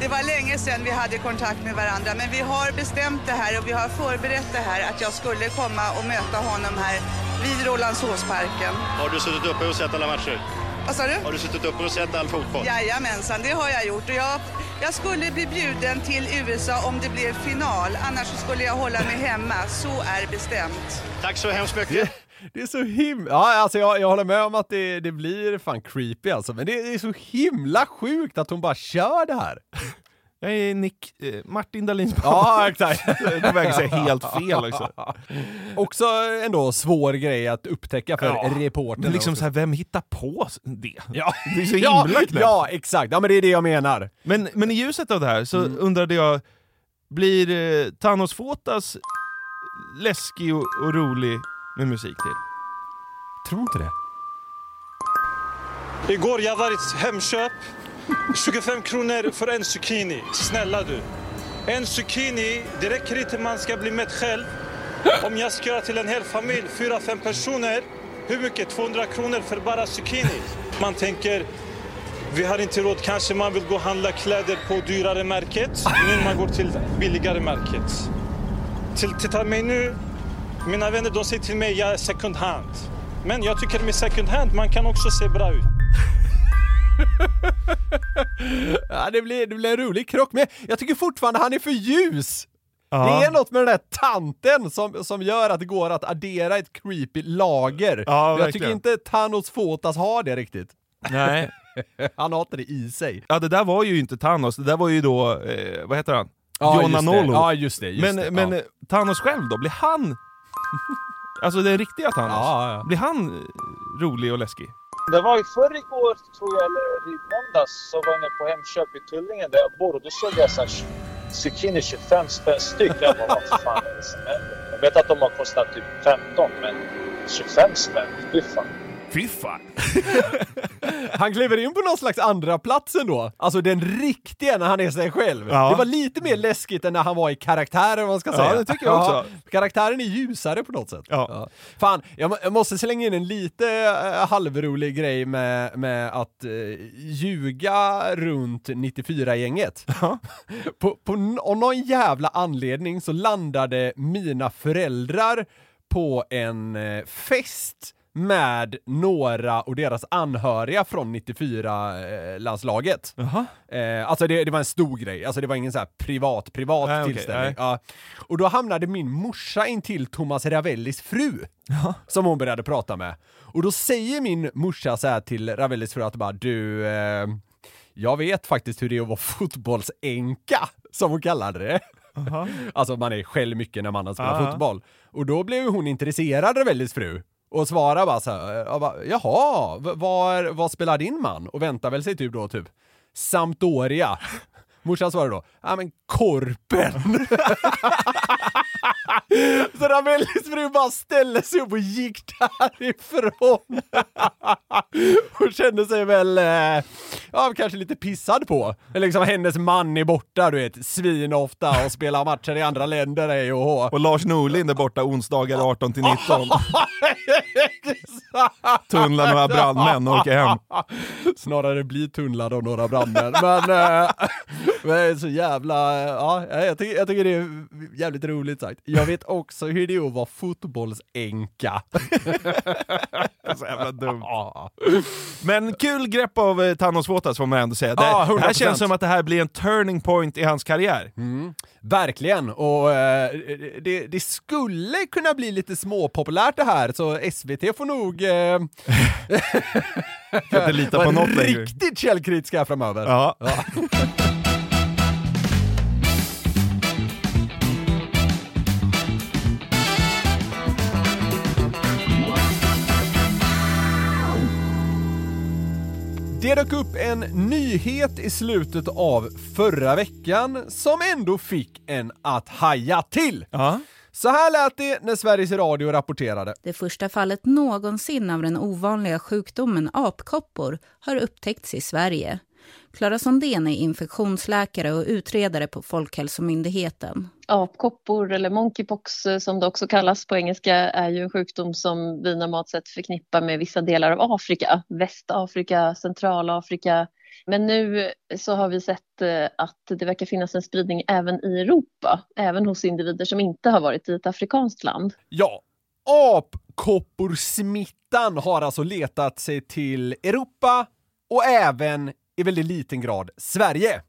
Det var länge sedan vi hade kontakt med varandra, men vi har bestämt det här och vi har förberett det här att jag skulle komma och möta honom här vid Rålambshovsparken. Har du suttit uppe och sett alla matcher? Vad sa du? Har du suttit uppe och sett all fotboll? Jajamensan, det har jag gjort. Och jag, jag skulle bli bjuden till USA om det blev final, annars så skulle jag hålla mig hemma. Så är bestämt. Tack så hemskt mycket. Det är så himla... Ja, alltså jag, jag håller med om att det, det blir fan creepy alltså, men det, det är så himla sjukt att hon bara kör det här. Jag är Nick, eh, Martin Dahlins mamma. Ja, exakt. Jag är på väg att säga helt fel också. Också ändå svår grej att upptäcka för Ja, reportern. Men liksom också. så här, vem hittar på det? Ja, Det är så ja, himla knäppt. ja, exakt. Ja, men det är det jag menar. Men, men i ljuset av det här så Mm. undrade jag, blir eh, Thanos Fotas läskig och, och rolig med musik till? Tror inte det. Igår jag var i Hemköp. 25 kronor för en zucchini. Snälla du. En zucchini, det räcker inte man ska bli mätt själv. Om jag ska göra till en hel familj, fyra, fem personer, hur mycket? 200 kronor för bara zucchini. Man tänker, vi har inte råd, kanske man vill gå och handla kläder på dyrare märket. Nu man går till billigare märket. Till, titta mig nu, mina vänner de säger till mig jag är second hand. Men jag tycker med second hand man kan också se bra ut. Ja, det blir, det blir en rolig krock, men jag tycker fortfarande han är för ljus. Ja. Det är något med den där tanten som, som gör att det går att addera ett creepy lager. Ja, jag tycker inte Thanos Fotas har det riktigt. Nej. Han har inte det i sig. Ja det där var ju inte Thanos, det där var ju då, eh, vad heter han? Ja, John. Anolo. Ja, just det, just men det, men eh, Thanos själv då, blir han... alltså den riktiga Thanos, Ja, ja. blir han eh, rolig och läskig? Det var i förrgår tror jag, eller i måndags, så var jag på Hemköp i Tullingen där jag bor och då såg jag så här zucchini 25 spänn styck. Jag bara, vad fan är det som händer? Jag vet att de har kostat typ 15 men 25 spänn, fy fan. Fy fan! Han kliver in på någon slags andra plats ändå. Alltså den riktiga när han är sig själv. Ja. Det var lite mer läskigt än när han var i karaktären vad man ska Ja, säga. det tycker jag också. Karaktären är ljusare på något sätt. Ja. Fan, jag, må- jag måste slänga in en lite äh, halvrolig grej med, med att äh, ljuga runt 94-gänget. på, på av någon jävla anledning så landade mina föräldrar på en eh, fest med några och deras anhöriga från 94-landslaget. Eh, alltså det, det var en stor grej, alltså det var ingen så privat, privat Nej, tillställning. nej. Ja. Och då hamnade min morsa in till Thomas Ravellis fru, som hon började prata med. Och då säger min morsa så till Ravellis fru att bara du, eh, jag vet faktiskt hur det är att vara fotbollsänka, som hon kallade det. Alltså man är själv mycket när mannen spelar Ja. fotboll. Och då blev hon intresserad av Ravellis fru. Och svarade bara så här, jag bara, jaha, var, vad spelar din man? Och väntar väl sig typ då typ Sampdoria. Morsan svarade då, ja men Korpen. så Ravellis fru bara ställde sig upp och gick därifrån. och kände sig väl, eh, ja kanske lite pissad på. Liksom hennes man är borta, du vet, svin ofta och spelar matcher i andra länder, hej och hå. Och Lars Norlind är borta onsdagar 18 till 19. Tunnlar några brandmän och åker hem. Snarare bli tunnlad av några brandmän. Men, äh, men så jävla, ja, jag tycker, jag tycker det är jävligt roligt sagt. Jag vet också hur det är att vara fotbollsänka. Så jävla dumt. Men kul grepp av eh, Thanos Fotas får man ändå säga. Det, det här 100%. känns som att det här blir en turning point i hans karriär. Verkligen, och eh, det, det skulle kunna bli lite småpopulärt det här, så SVT får nog eh, Kan inte lita på något längre. riktigt källkritiska framöver. Ja. Det dök upp en nyhet i slutet av förra veckan som ändå fick en att haja till. Så här lät det när Sveriges Radio rapporterade. Det första fallet någonsin av den ovanliga sjukdomen apkoppor har upptäckts i Sverige. Klara Sondén är infektionsläkare och utredare på Folkhälsomyndigheten. Apkoppor eller monkeypox eh, som det också kallas på engelska är ju en sjukdom som vi normalt sett förknippar med vissa delar av Afrika. Västafrika, Centralafrika. Men nu så har vi sett eh, att det verkar finnas en spridning även i Europa, även hos individer som inte har varit i ett afrikanskt land. Ja, apkopporsmittan har alltså letat sig till Europa och även i väldigt liten grad Sverige.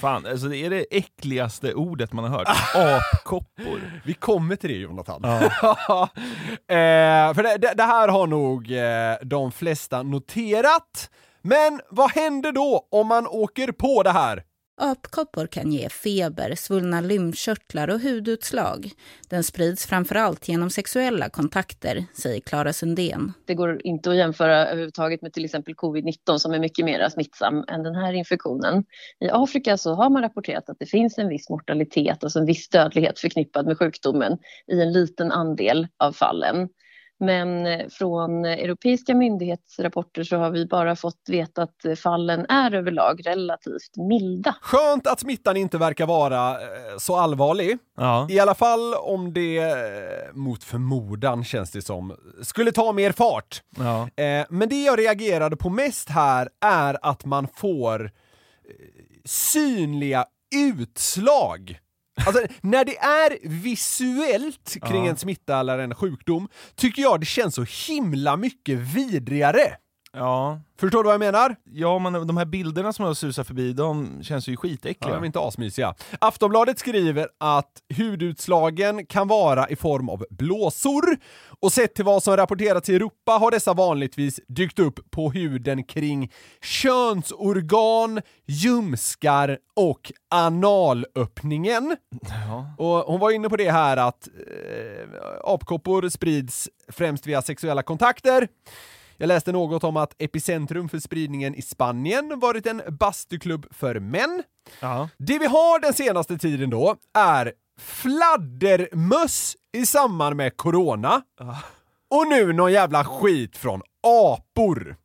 Fan, alltså det är det äckligaste ordet man har hört. Apkoppor. Vi kommer till det Jonathan. Ja. eh, för det, det, det här har nog eh, de flesta noterat. Men vad händer då om man åker på det här? Apkoppor kan ge feber, svullna lymfkörtlar och hudutslag. Den sprids framför allt genom sexuella kontakter, säger Klara Sundén. Det går inte att jämföra överhuvudtaget med till exempel covid-19 som är mycket mer smittsam än den här infektionen. I Afrika så har man rapporterat att det finns en viss mortalitet, alltså en viss dödlighet förknippad med sjukdomen i en liten andel av fallen. Men eh, från europeiska myndighetsrapporter så har vi bara fått veta att eh, fallen är överlag relativt milda. Skönt att smittan inte verkar vara eh, så allvarlig. Ja. I alla fall om det, mot förmodan känns det som, skulle ta mer fart. Ja. Men det jag reagerade på mest här är att man får synliga utslag. Alltså, när det är visuellt kring en smitta eller en sjukdom tycker jag det känns så himla mycket vidrigare. Ja. Förstår du vad jag menar? Ja, men de här bilderna som har susat förbi, de känns ju skitäckliga. Ja, de är inte asmysiga. Aftonbladet skriver att hudutslagen kan vara i form av blåsor och sett till vad som rapporterats i Europa har dessa vanligtvis dykt upp på huden kring könsorgan, ljumskar och analöppningen. Och hon var inne på det här att eh, apkoppor sprids främst via sexuella kontakter. Jag läste något om att epicentrum för spridningen i Spanien varit en bastuklubb för män. Det vi har den senaste tiden då är fladdermöss i samband med corona. Och nu någon jävla skit från apor.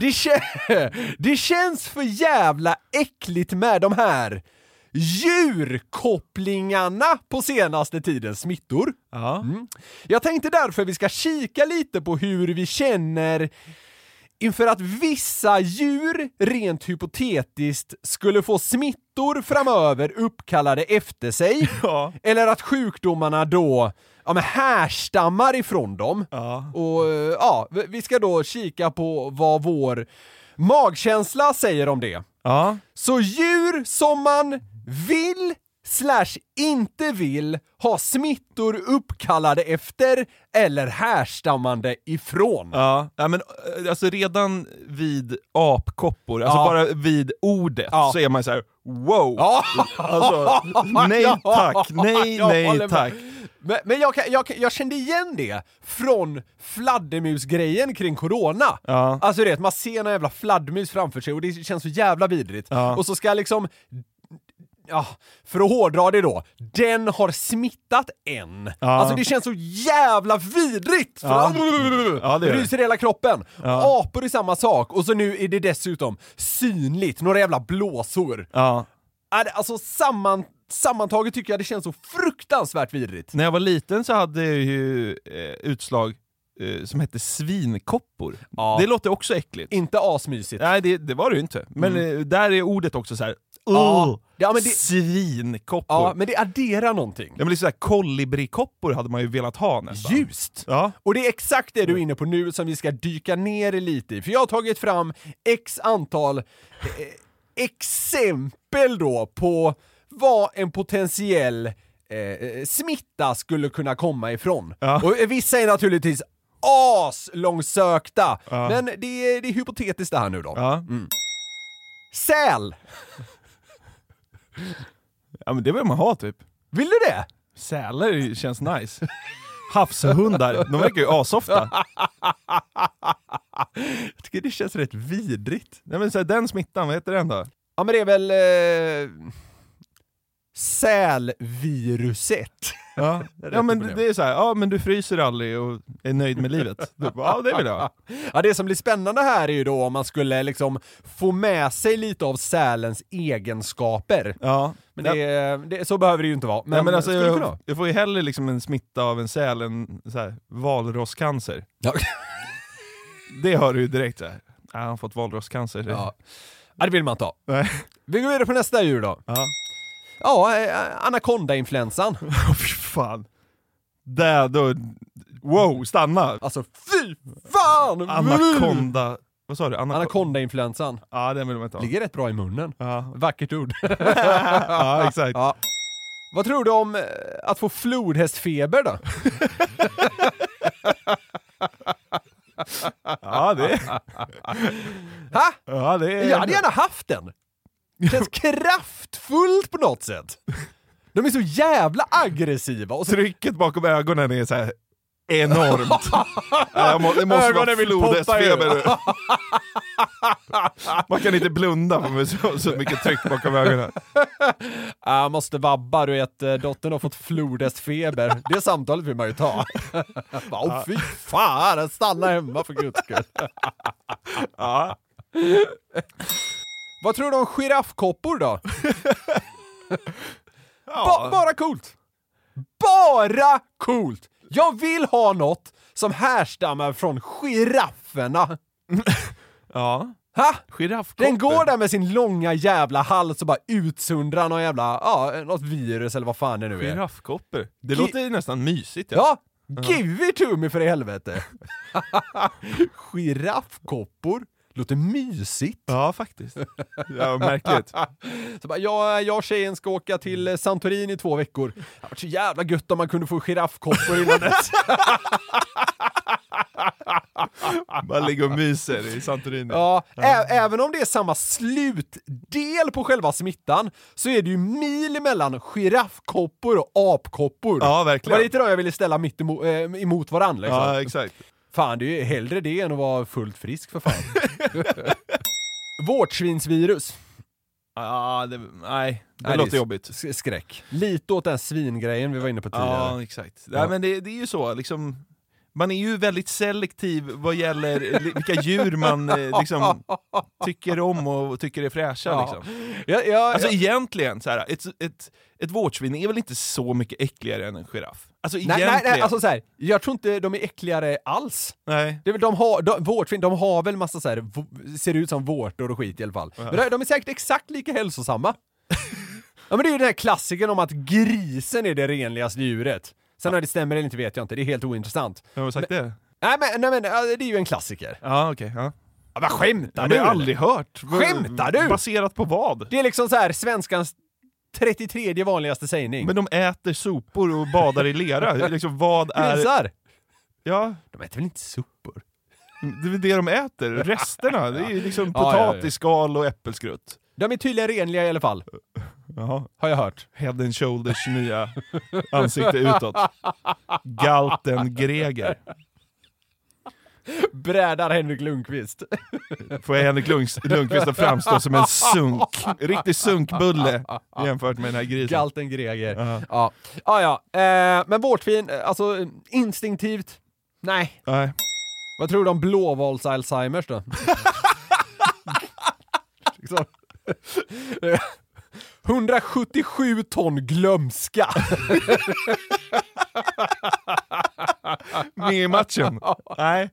Det, kä- det känns för jävla äckligt med de här djurkopplingarna på senaste tidens smittor. Mm. Jag tänkte därför vi ska kika lite på hur vi känner inför att vissa djur rent hypotetiskt skulle få smittor framöver uppkallade efter sig. Eller att sjukdomarna då ja, men härstammar ifrån dem. Och eh, ja, vi- ska då kika på vad vår magkänsla säger om det. Så djur som man vill slash inte vill ha smittor uppkallade efter eller härstammande ifrån. Ja, ja men eh, alltså redan vid apkoppor, alltså Ja. bara vid ordet, Ja. så är man så här: wow! Ja. Alltså, nej tack, nej, nej tack. Men, men jag, jag, jag kände igen det från fladdermusgrejen kring corona. Ja. Alltså det, man ser en jävla fladdermus framför sig och det känns så jävla vidrigt. Ja. Och så ska liksom Ja, för att hårdra det då, den har smittat en. Ja. Alltså det känns så jävla vidrigt! För Ja. Ja, det det. ryser i hela kroppen. Ja. Apor är samma sak, och så nu är det dessutom synligt, några jävla blåsor. Ja. Det- Alltså samman, sammantaget tycker jag det känns så fruktansvärt vidrigt. När jag var liten så hade jag ju eh, utslag eh, som hette svinkoppor. Ja. Det låter också äckligt. Inte asmysigt. Nej, det, det var det ju inte. Men Mm. eh, där är ordet också så här. Ja. "Ugh, Ja, men det- Svinkoppor. Ja, men det adderar någonting. Ja men lite såhär kolibrikoppor hade man ju velat ha nästan. Ljust! Ja. Och det är exakt det du är inne på nu som vi ska dyka ner lite i, för jag har tagit fram x antal eh, exempel då på vad en potentiell eh, smitta skulle kunna komma ifrån. Ja. Och eh, vissa är naturligtvis aslångsökta, Ja. men det är, det är hypotetiskt det här nu då. Ja. Mm. Säl! Ja men det vill man ha typ. Vill du det? Sälar känns nice. Havshundar, de verkar ju asofta. Jag tycker det känns rätt vidrigt. Nej men så här, den smittan, vad heter den då? Ja men det är väl... Eh, sälviruset. Ja, ja men det är så här, ja men du fryser aldrig och är nöjd med livet. Bara, Ja det vill jag ha. Ja, det som blir spännande här är ju då om man skulle liksom få med sig lite av sälens egenskaper. Ja. Men det, det, så behöver det ju inte vara. Men, Men, men alltså, jag, jag får ju hellre liksom en smitta av en säl än så här, valrosscancer. Ja. Det hör du ju direkt såhär, ja, han har fått valrosscancer. Ja. ja, det vill man inte ha. Nej. Vi går vidare på nästa djur då. Ja. Ja, eh, anakondainfluensan. Fy fan. Där då, wow, stanna! Alltså fy fan! Anakonda, vad sa du? Anako- Anakondainfluensan. Ja den vill man inte ha. Ligger rätt bra i munnen. Ja. Vackert ord. ja exakt. Ja. Vad tror du om eh, att få flodhästfeber då? Ja det, Ha? ja, det. Jag hade gärna haft den! Det känns kraftfullt på något sätt. De är så jävla aggressiva och så... Trycket bakom ögonen är så här enormt. Jag må, det måste Ögonen vara vill poppa flodhästfeber ur. Man kan inte blunda med så, så mycket tryck bakom ögonen. Jag måste vabba, du vet, eh, dottern har fått flodhästfeber. Det samtalet vill man ju ta. Bara, Åh fy fan, stanna hemma för guds skull. Ja. Vad tror du om giraffkoppor då? Ba- bara coolt! Bara coolt! Jag vill ha något som härstammar från girafferna. Ja. Ha? Den går där med sin långa jävla hals och bara utsundrar någon jävla, ja, något virus eller vad fan det nu är. Giraffkoppor. Det Gi- låter nästan mysigt. Ja, give it to me för i helvete! Giraffkoppor, låter mysigt. Ja, faktiskt. Ja, märkligt. Så bara, jag, jag och tjejen ska åka till eh, Santorini i två veckor. Det hade varit så jävla gött om man kunde få giraffkoppor innan dess. Bara ligger och myser i Santorini. Ja, ä- även om det är samma slutdel på själva smittan så är det ju mil mellan giraffkoppor och apkoppor. Ja, Det verkligen. var lite då jag ville ställa mitt emot, äh, emot varandra. Liksom. Ja, exakt. Fan, det är ju hellre det än att vara fullt frisk för fan. Vårtsvinsvirus. Ja, det, nej, det Nej, låter är jobbigt. sk- Skräck. Lite åt den svingrejen vi var inne på tidigare. Ja, exakt. Ja. Nej, men det, det är ju så, liksom, man är ju väldigt selektiv vad gäller vilka djur man eh, liksom, tycker om och tycker är fräscha. Ja. Liksom. Ja, ja, Alltså ja. egentligen, så här, ett, ett, ett vårtsvin är väl inte så mycket äckligare än en giraff? Alltså Nej, nej, nej, alltså så här, jag tror inte de är äckligare alls. Nej. Det är väl, de har, de, vårtsvin, de har väl massa så här, ser ut som vårtor och skit i alla fall. Ja. Men de, är säkert exakt lika hälsosamma. ja men det är ju den här klassikern om att grisen är det renligaste djuret. Sen om det stämmer eller inte vet jag inte, det är helt ointressant. Vem har sagt det? Nej men, nej, men det är ju en klassiker. Ja, okej. ja. Ja, vad skämtar du? det har jag aldrig hört. Skämtar du? Baserat på vad? Det är liksom så här svenskans 33 vanligaste sägning. Men de äter sopor och badar i lera. liksom, vad är... Grisar? Ja, De äter väl inte sopor? det är väl det de äter. Resterna, det är liksom ja. potatisskal och äppelskrutt. De är tydligen renliga i alla fall, Jaha. har jag hört. Head and shoulders nya ansikte utåt. Galten Greger. Brädar Henrik Lundqvist. Får jag Henrik Lundqvist att framstå som en sunk, riktig sunkbulle jämfört med den här grisen. Galten Greger. Ja. Ja, ja. ja. Eh, men vårtvin, alltså instinktivt, nej. Nej. Vad tror du om blåvalls-Alzheimers då? liksom. 177 ton glömska. Med i matchen? Nej.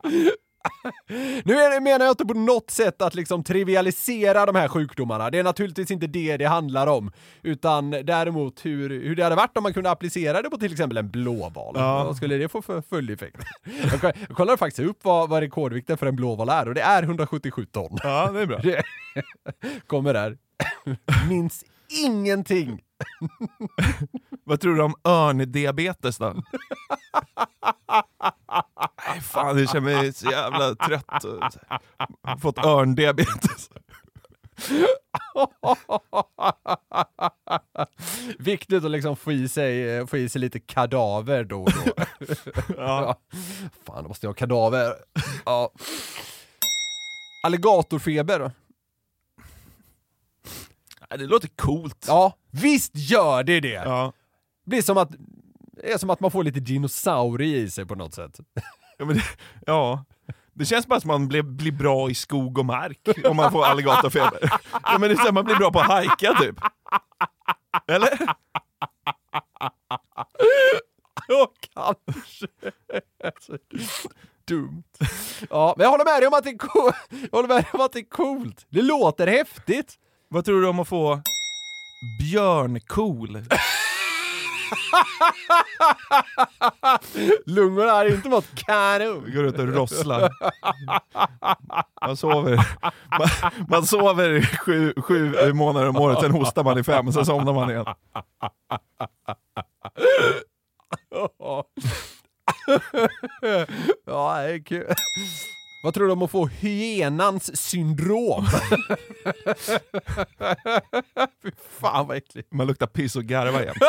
Nu menar jag inte på något sätt att liksom trivialisera de här sjukdomarna. Det är naturligtvis inte det det handlar om. Utan däremot hur, hur det hade varit om man kunde applicera det på till exempel en blåval. Ja. Vad skulle det få för följdeffekt? Jag kollade faktiskt upp vad, vad rekordvikten för en blåval är och det är 177 ton. Ja, det är bra. Det kommer där. Minns ingenting. Vad tror du om örndiabetes då? Nej, fan, jag känner mig så jävla trött. Fått örndiabetes. Viktigt att liksom få i sig, få i sig lite kadaver då och då. Ja. Fan, då måste jag ha kadaver. Ja. Alligatorfeber Det låter coolt. Ja, visst gör det det! Ja. Det blir som att, det är som att man får lite dinosaurier i sig på något sätt. Ja, det, ja. det känns bara som att man blir, blir bra i skog och mark om man får alligatorfeber. Ja, men det är så att man blir bra på att hajka typ. Eller? Ja, kanske. Dumt. Ja, men jag håller med dig om att det är, co- jag håller med om att det är coolt. Det låter häftigt. Vad tror du om att få björnkool? Lungorna har inte mått kanon. Går ut och rosslar. Man sover, man, man sover sju, sju månader om året, sen hostar man i fem, och sen somnar man igen. ja, det är kul. Vad tror du om att få hyenans syndrom? Fy fan vad äckligt. Man luktar piss och garva igen.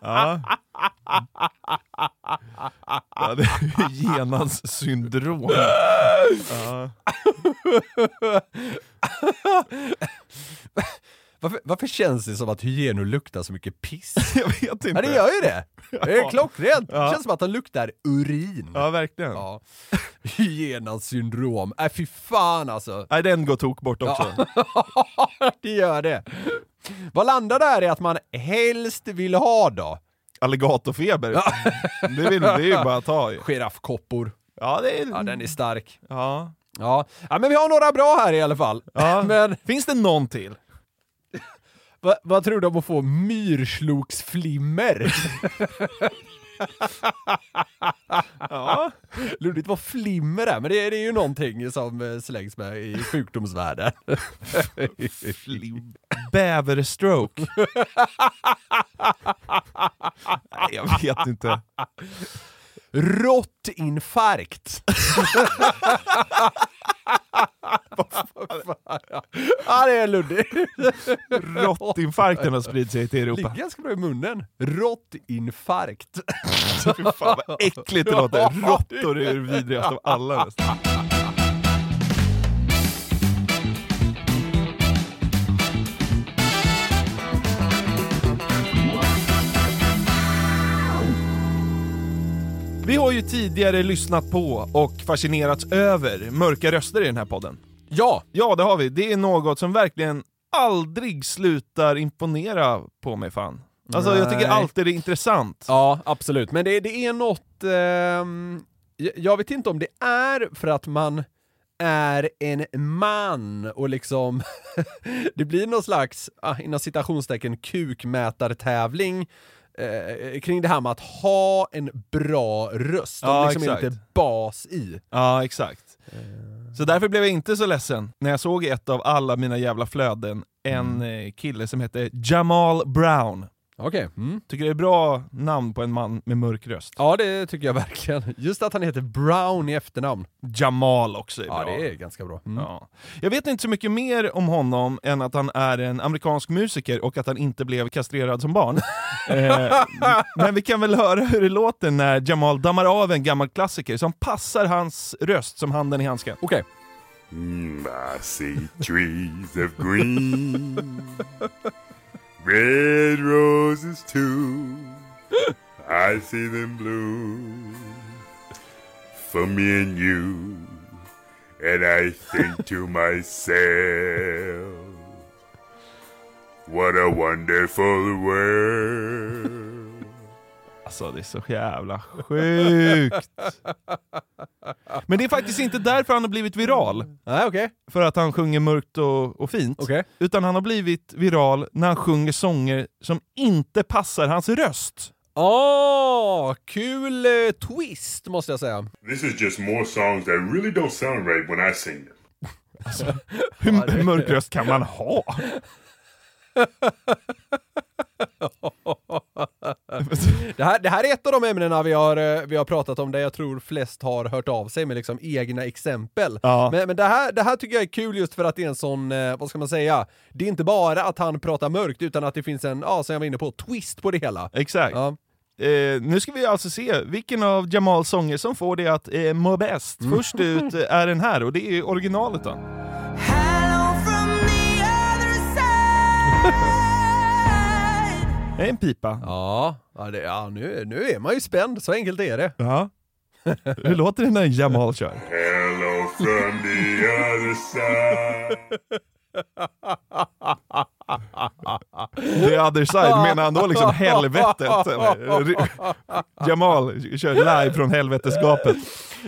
ja. ja, det är hyenans syndrom. Ja. Varför, varför känns det som att hyenor luktar så mycket piss? Jag vet inte. Ja, det gör ju det! Det är Ja. klockrent! Det Ja. känns som att de luktar urin. Ja, verkligen. Ja. Hyenans syndrom. Äh, fy fan alltså. Nej, den går tok bort också. Ja, det gör det. Vad landar där i att man helst vill ha då? Alligatorfeber. Det, vill, det är ju bara att ta i. Giraffkoppor. Ja, det är... Ja, den är stark. Ja. Ja. ja, men vi har några bra här i alla fall. Ja. Men Finns det någon till? Vad, vad tror du om att få myrsloksflimmer? Ja. Luddigt vad flimmer är, men det, är- det är ju någonting som eh, slängs med i sjukdomsvärlden. Bäverstroke. Nej, jag vet inte. Råttinfarkt. ja, det är luddigt. Råttinfarkten har spridit sig till Europa. Ligger ganska bra i munnen. Råttinfarkt. Fy fan vad äckligt det låter. Råttor är det vidrigaste av alla. nästan. Vi har ju tidigare lyssnat på och fascinerats över mörka röster i den här podden. Ja! Ja, det har vi. Det är något som verkligen aldrig slutar imponera på mig fan. Alltså jag tycker Nej. alltid det är intressant. Ja, absolut. Men det, det är något... jag- jag vet inte om det är för att man är en man och liksom det blir någon slags, ah, inom citationstecken, kukmätartävling eh, kring det här med att ha en bra röst, Ja, och liksom är exakt. lite bas i. Ja, exakt. Så därför blev jag inte så ledsen när jag såg i ett av alla mina jävla flöden en eh, kille som heter Jamal Brown. Okej. Mm. Tycker det är bra namn på en man med mörk röst. Ja, det tycker jag verkligen. Just att han heter Brown i efternamn. Jamal också är Ja, bra. det är ganska bra. Mm. Ja. Jag vet inte så mycket mer om honom än att han är en amerikansk musiker och att han inte blev kastrerad som barn. eh, men vi kan väl höra hur det låter när Jamal dammar av en gammal klassiker som passar hans röst som handen i handsken. Okej. Mm, I see trees of green, red roses too. I see them bloom for me and you, and I think to myself, what a wonderful world. Alltså det är så jävla sjukt. Men det är faktiskt inte därför han har blivit viral. Nej, okej. För att han sjunger mörkt och, och fint. Okej. Utan han har blivit viral när han sjunger sånger som inte passar hans röst. Åh, kul eh, twist måste jag säga. This is just more songs that really don't sound right when I sing them. Hur, hur mörk röst kan man ha? Det här, det här är ett av de ämnena vi har, eh, vi har pratat om där jag tror flest har hört av sig med liksom egna exempel. Ja. Men, men det, här, det här tycker jag är kul just för att det är en sån, eh, vad ska man säga, det är inte bara att han pratar mörkt utan att det finns en, ja som jag var inne på, twist på det hela. Exakt. Ja. Eh, nu ska vi alltså se vilken av Jamals sånger som får det att eh, må bäst. Mm. Först ut är den här och det är originalet då. Det är en pipa. Ja, ja, det, ja nu, nu är man ju spänd, så enkelt är det. Ja. Hur låter det när Jamal kör? Hello from the other side. The other side, menar han då liksom helvetet? Jamal kör live från helvetesgapet.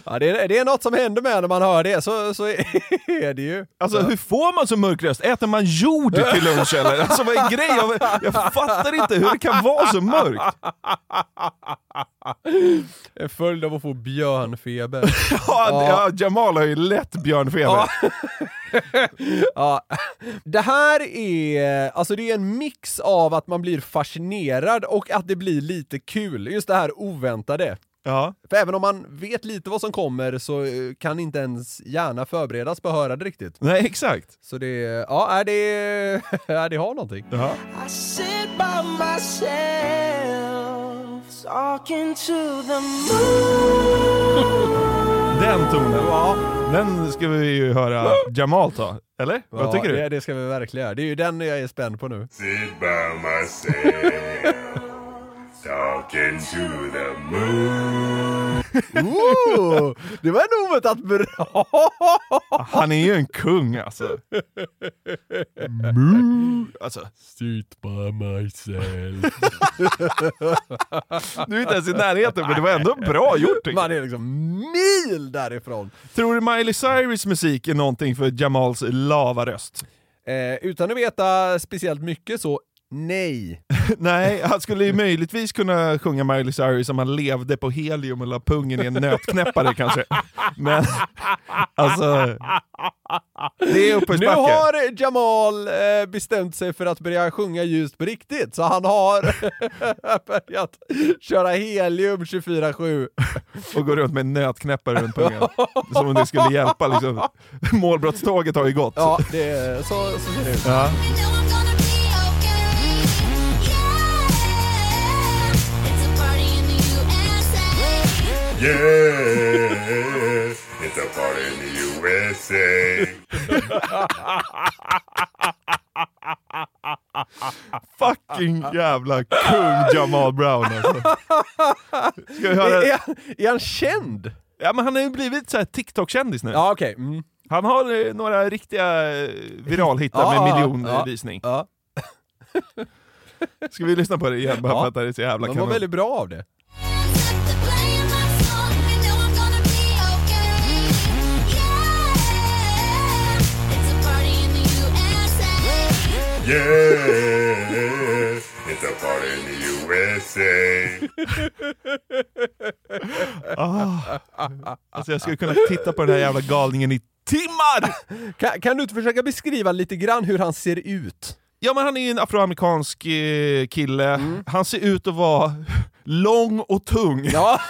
Ja, det, är, det är något som händer med när man hör det, så, så är det ju. Alltså hur får man så mörk röst? Äter man jord till lunch eller? Alltså vad är grejen? Jag, jag fattar inte hur det kan vara så mörkt. En följd av att få björnfeber. Ja, ja. Jamal har ju lätt björnfeber. Ja. Det här är, alltså det är en mix av att man blir fascinerad och att det blir lite kul. Just det här oväntade. Ja. För även om man vet lite vad som kommer så eh, kan inte ens hjärna förberedas på att höra det riktigt. Nej, exakt. Så det, ja, är det, ja, det har någonting. Ja. I sit by myself, Talking to the moon. Den tonen, den ska vi ju höra Jamal ta, eller? Vad Ja, tycker du? Det, det ska vi verkligen göra. Det är ju den jag är spänd på nu. Sit by myself, talking to the moon. Ooh, det var en oväntat bra! Han är ju en kung alltså. Moo. Alltså. Sit by myself. Du är inte ens i närheten men det var ändå bra gjort tycker Man är liksom mil därifrån. Tror du Miley Cyrus musik är någonting för Jamals lavaröst? Eh, utan att veta speciellt mycket så, nej. Nej, han skulle ju möjligtvis kunna sjunga Miley Cyrus om han levde på helium och la pungen i en nötknäppare kanske. Men alltså, det är Nu uppförsbacke. har Jamal eh, bestämt sig för att börja sjunga ljust på riktigt, så han har börjat köra helium 24-7. Och gå runt med en nötknäppare runt pungen. Som om det skulle hjälpa liksom. Målbrottståget har ju gått. Ja, det, så, så ser det ut. Ja. Yeah, it's a party in the USA. Fucking jävla kung Jamal Brown alltså. Ska vi höra? Är, är han känd? Ja men han har ju blivit så här TikTok-kändis nu. Ja, okej. Mm. Han har eh, några riktiga eh, viralhittar Ja, med ja, miljonvisning. Ja. Ska vi lyssna på det igen bara Ja. för att det är så jävla De var kanon? väldigt bra av det. Yeah, it's a party in the USA. Ah. Alltså jag skulle kunna titta på den här jävla galningen i timmar! Kan, kan du inte försöka beskriva lite grann hur han ser ut? Ja men han är ju en afroamerikansk eh, kille, Mm. han ser ut att vara lång och tung. Ja.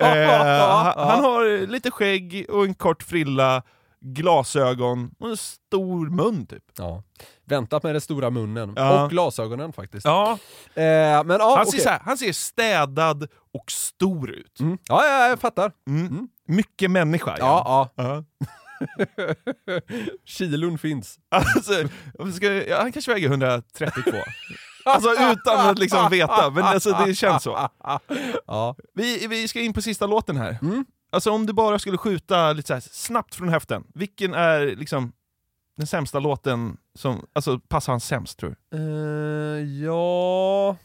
eh, han, han har lite skägg och en kort frilla, glasögon och en stor mun typ. Ja. Väntat med den stora munnen. Ja. Och glasögonen faktiskt. Ja. Eh, men ja, Han, okej. ser här, han ser städad och stor ut. Mm. Ja, ja, jag fattar. Mm. Mycket människa. Ja, ja. ja. Kilon finns. Alltså, ska, han kanske väger 132. Alltså utan att liksom veta, men alltså, det känns så. Ja. Vi, vi ska in på sista låten här. Mm. Alltså om du bara skulle skjuta lite så snabbt från höften, vilken är liksom den sämsta låten som alltså, passar han sämst tror du? Eh, ja...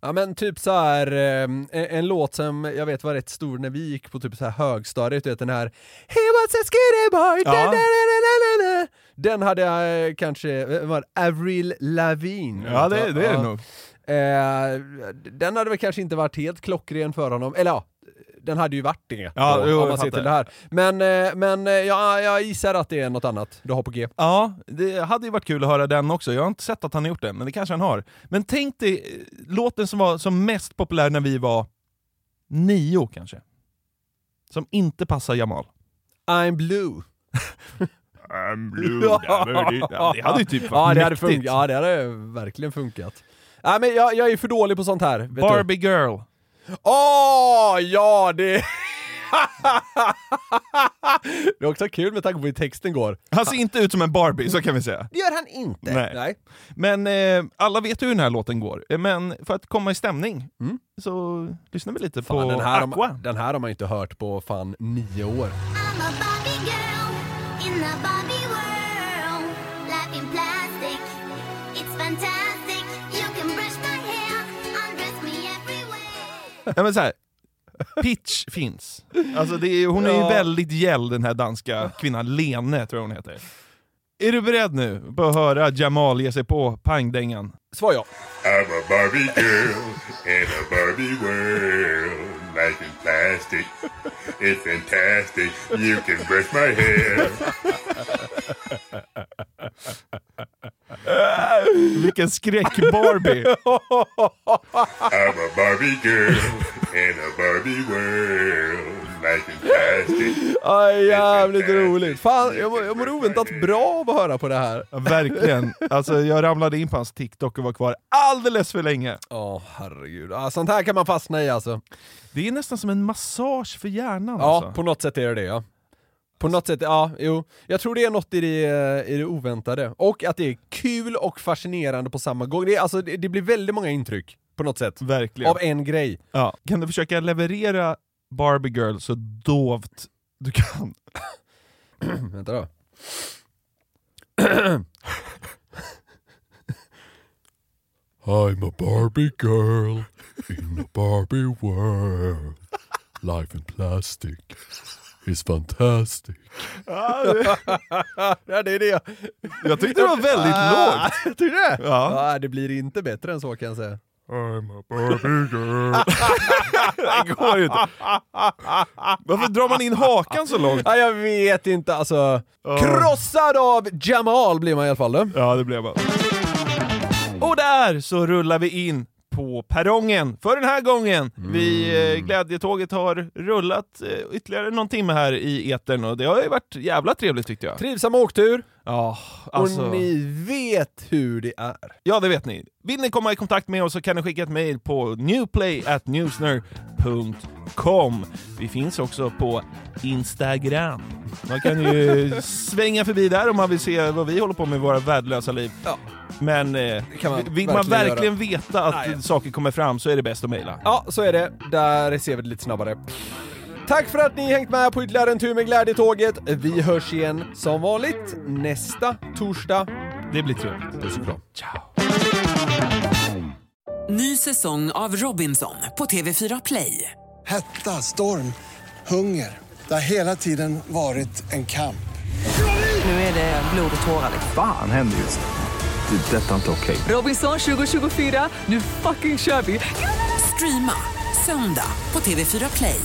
Ja men typ så här en, en låt som jag vet var rätt stor när vi gick på typ så här högstadiet, du vet den här He was a skinny boy, Ja. da, da, da. Den hade jag eh, kanske, var? Avril Lavigne Ja det, det är det nog. Eh, den hade väl kanske inte varit helt klockren för honom, eller ja, den hade ju varit det. Ja, då, jo, om man ser till det här. Men, eh, men eh, ja, jag gissar att det är något annat du har på G. Ja, det hade ju varit kul att höra den också. Jag har inte sett att han har gjort det, men det kanske han har. Men tänk dig eh, låten som var som mest populär när vi var nio kanske. Som inte passar Jamal. I'm blue. I'm blue. Ja, det, ja, hade ju typ ja, varit det hade funkat. Ja, det hade verkligen funkat. Nej, men jag, jag är för dålig på sånt här. vet du. Barbie girl. Åh, ja det... det är också kul med tanke på hur texten går. Han ser inte ut som en Barbie, så kan vi säga. Det gör han inte. Nej. Men eh, alla vet hur den här låten går. Eh, Men för att komma i stämning så lyssnar vi lite Fan, på den, här Aqua. har, den här har man inte hört på fan nio år. In the Barbie Ja, men så här, pitch finns. Alltså det är, hon är ju Ja. väldigt gäll den här danska kvinnan, Lene tror jag hon heter. Är du beredd nu på att höra Jamal ge sig på pangdängan? Svar ja. I'm a Barbie girl in a Barbie world. Life in plastic, it's fantastic. You can brush my hair. Vilken skräck-Barbie! I'm a Barbie girl in a Barbie world. Plastic. Aj, jävligt roligt. Fan, jag, jag mår oväntat bra av att höra på det här. Ja, verkligen. Alltså, jag ramlade in på hans TikTok och var kvar alldeles för länge. Åh herregud, ah, sånt här kan man fastna i alltså. Det är nästan som en massage för hjärnan. Ja, alltså. på något sätt är det det ja. På något sätt, ja, jo. Jag tror det är något i det, eh, i det oväntade. Och att det är kul och fascinerande på samma gång. Det, är, alltså, det, det blir väldigt många intryck, på något sätt. Verkligen. Av en grej. Ja. Kan du försöka leverera Barbie Girl så dovt du kan? Vänta då. I'm a Barbie girl in a Barbie world. Life in plastic is fantastic. ja, det är det. Jag tyckte det var väldigt Ah, lågt. Tycker du det? Ja. Ja, det blir inte bättre än så kan jag säga. I'm a Barbie girl. det går ju inte. Varför drar man in hakan så långt? Ja, jag vet inte alltså. Krossad av Jamal blir man i alla fall. Då. Ja, det blev man. Och där så rullar vi in på perrongen för den här gången. Vi, eh, glädjetåget har rullat eh, ytterligare någon timme här i etern och det har ju varit jävla trevligt tyckte jag. Trivsam åktur. Ja, alltså. Och ni vet hur det är. Ja, det vet ni. Vill ni komma i kontakt med oss så kan ni skicka ett mejl på newplay.newsner.com. Vi finns också på Instagram. Man kan ju svänga förbi där om man vill se vad vi håller på med i våra värdelösa liv. Ja. Men eh, kan man vill man verkligen verkligen veta att Nej. saker kommer fram så är det bäst att mejla. Ja, så är det. Där ser vi det lite snabbare. Tack för att ni hängt med på ytterligare en tur med Glädjetåget. Vi hörs igen som vanligt nästa torsdag. Det blir trevligt. Puss och kram. Ny säsong av Robinson på TV4 Play. Hetta, storm, hunger. Det har hela tiden varit en kamp. Nu är det blod och tårar. liksom. Fan händer just det. Det är detta inte okej. Robinson 2024, nu fucking kör vi! Streama söndag på TV4 Play.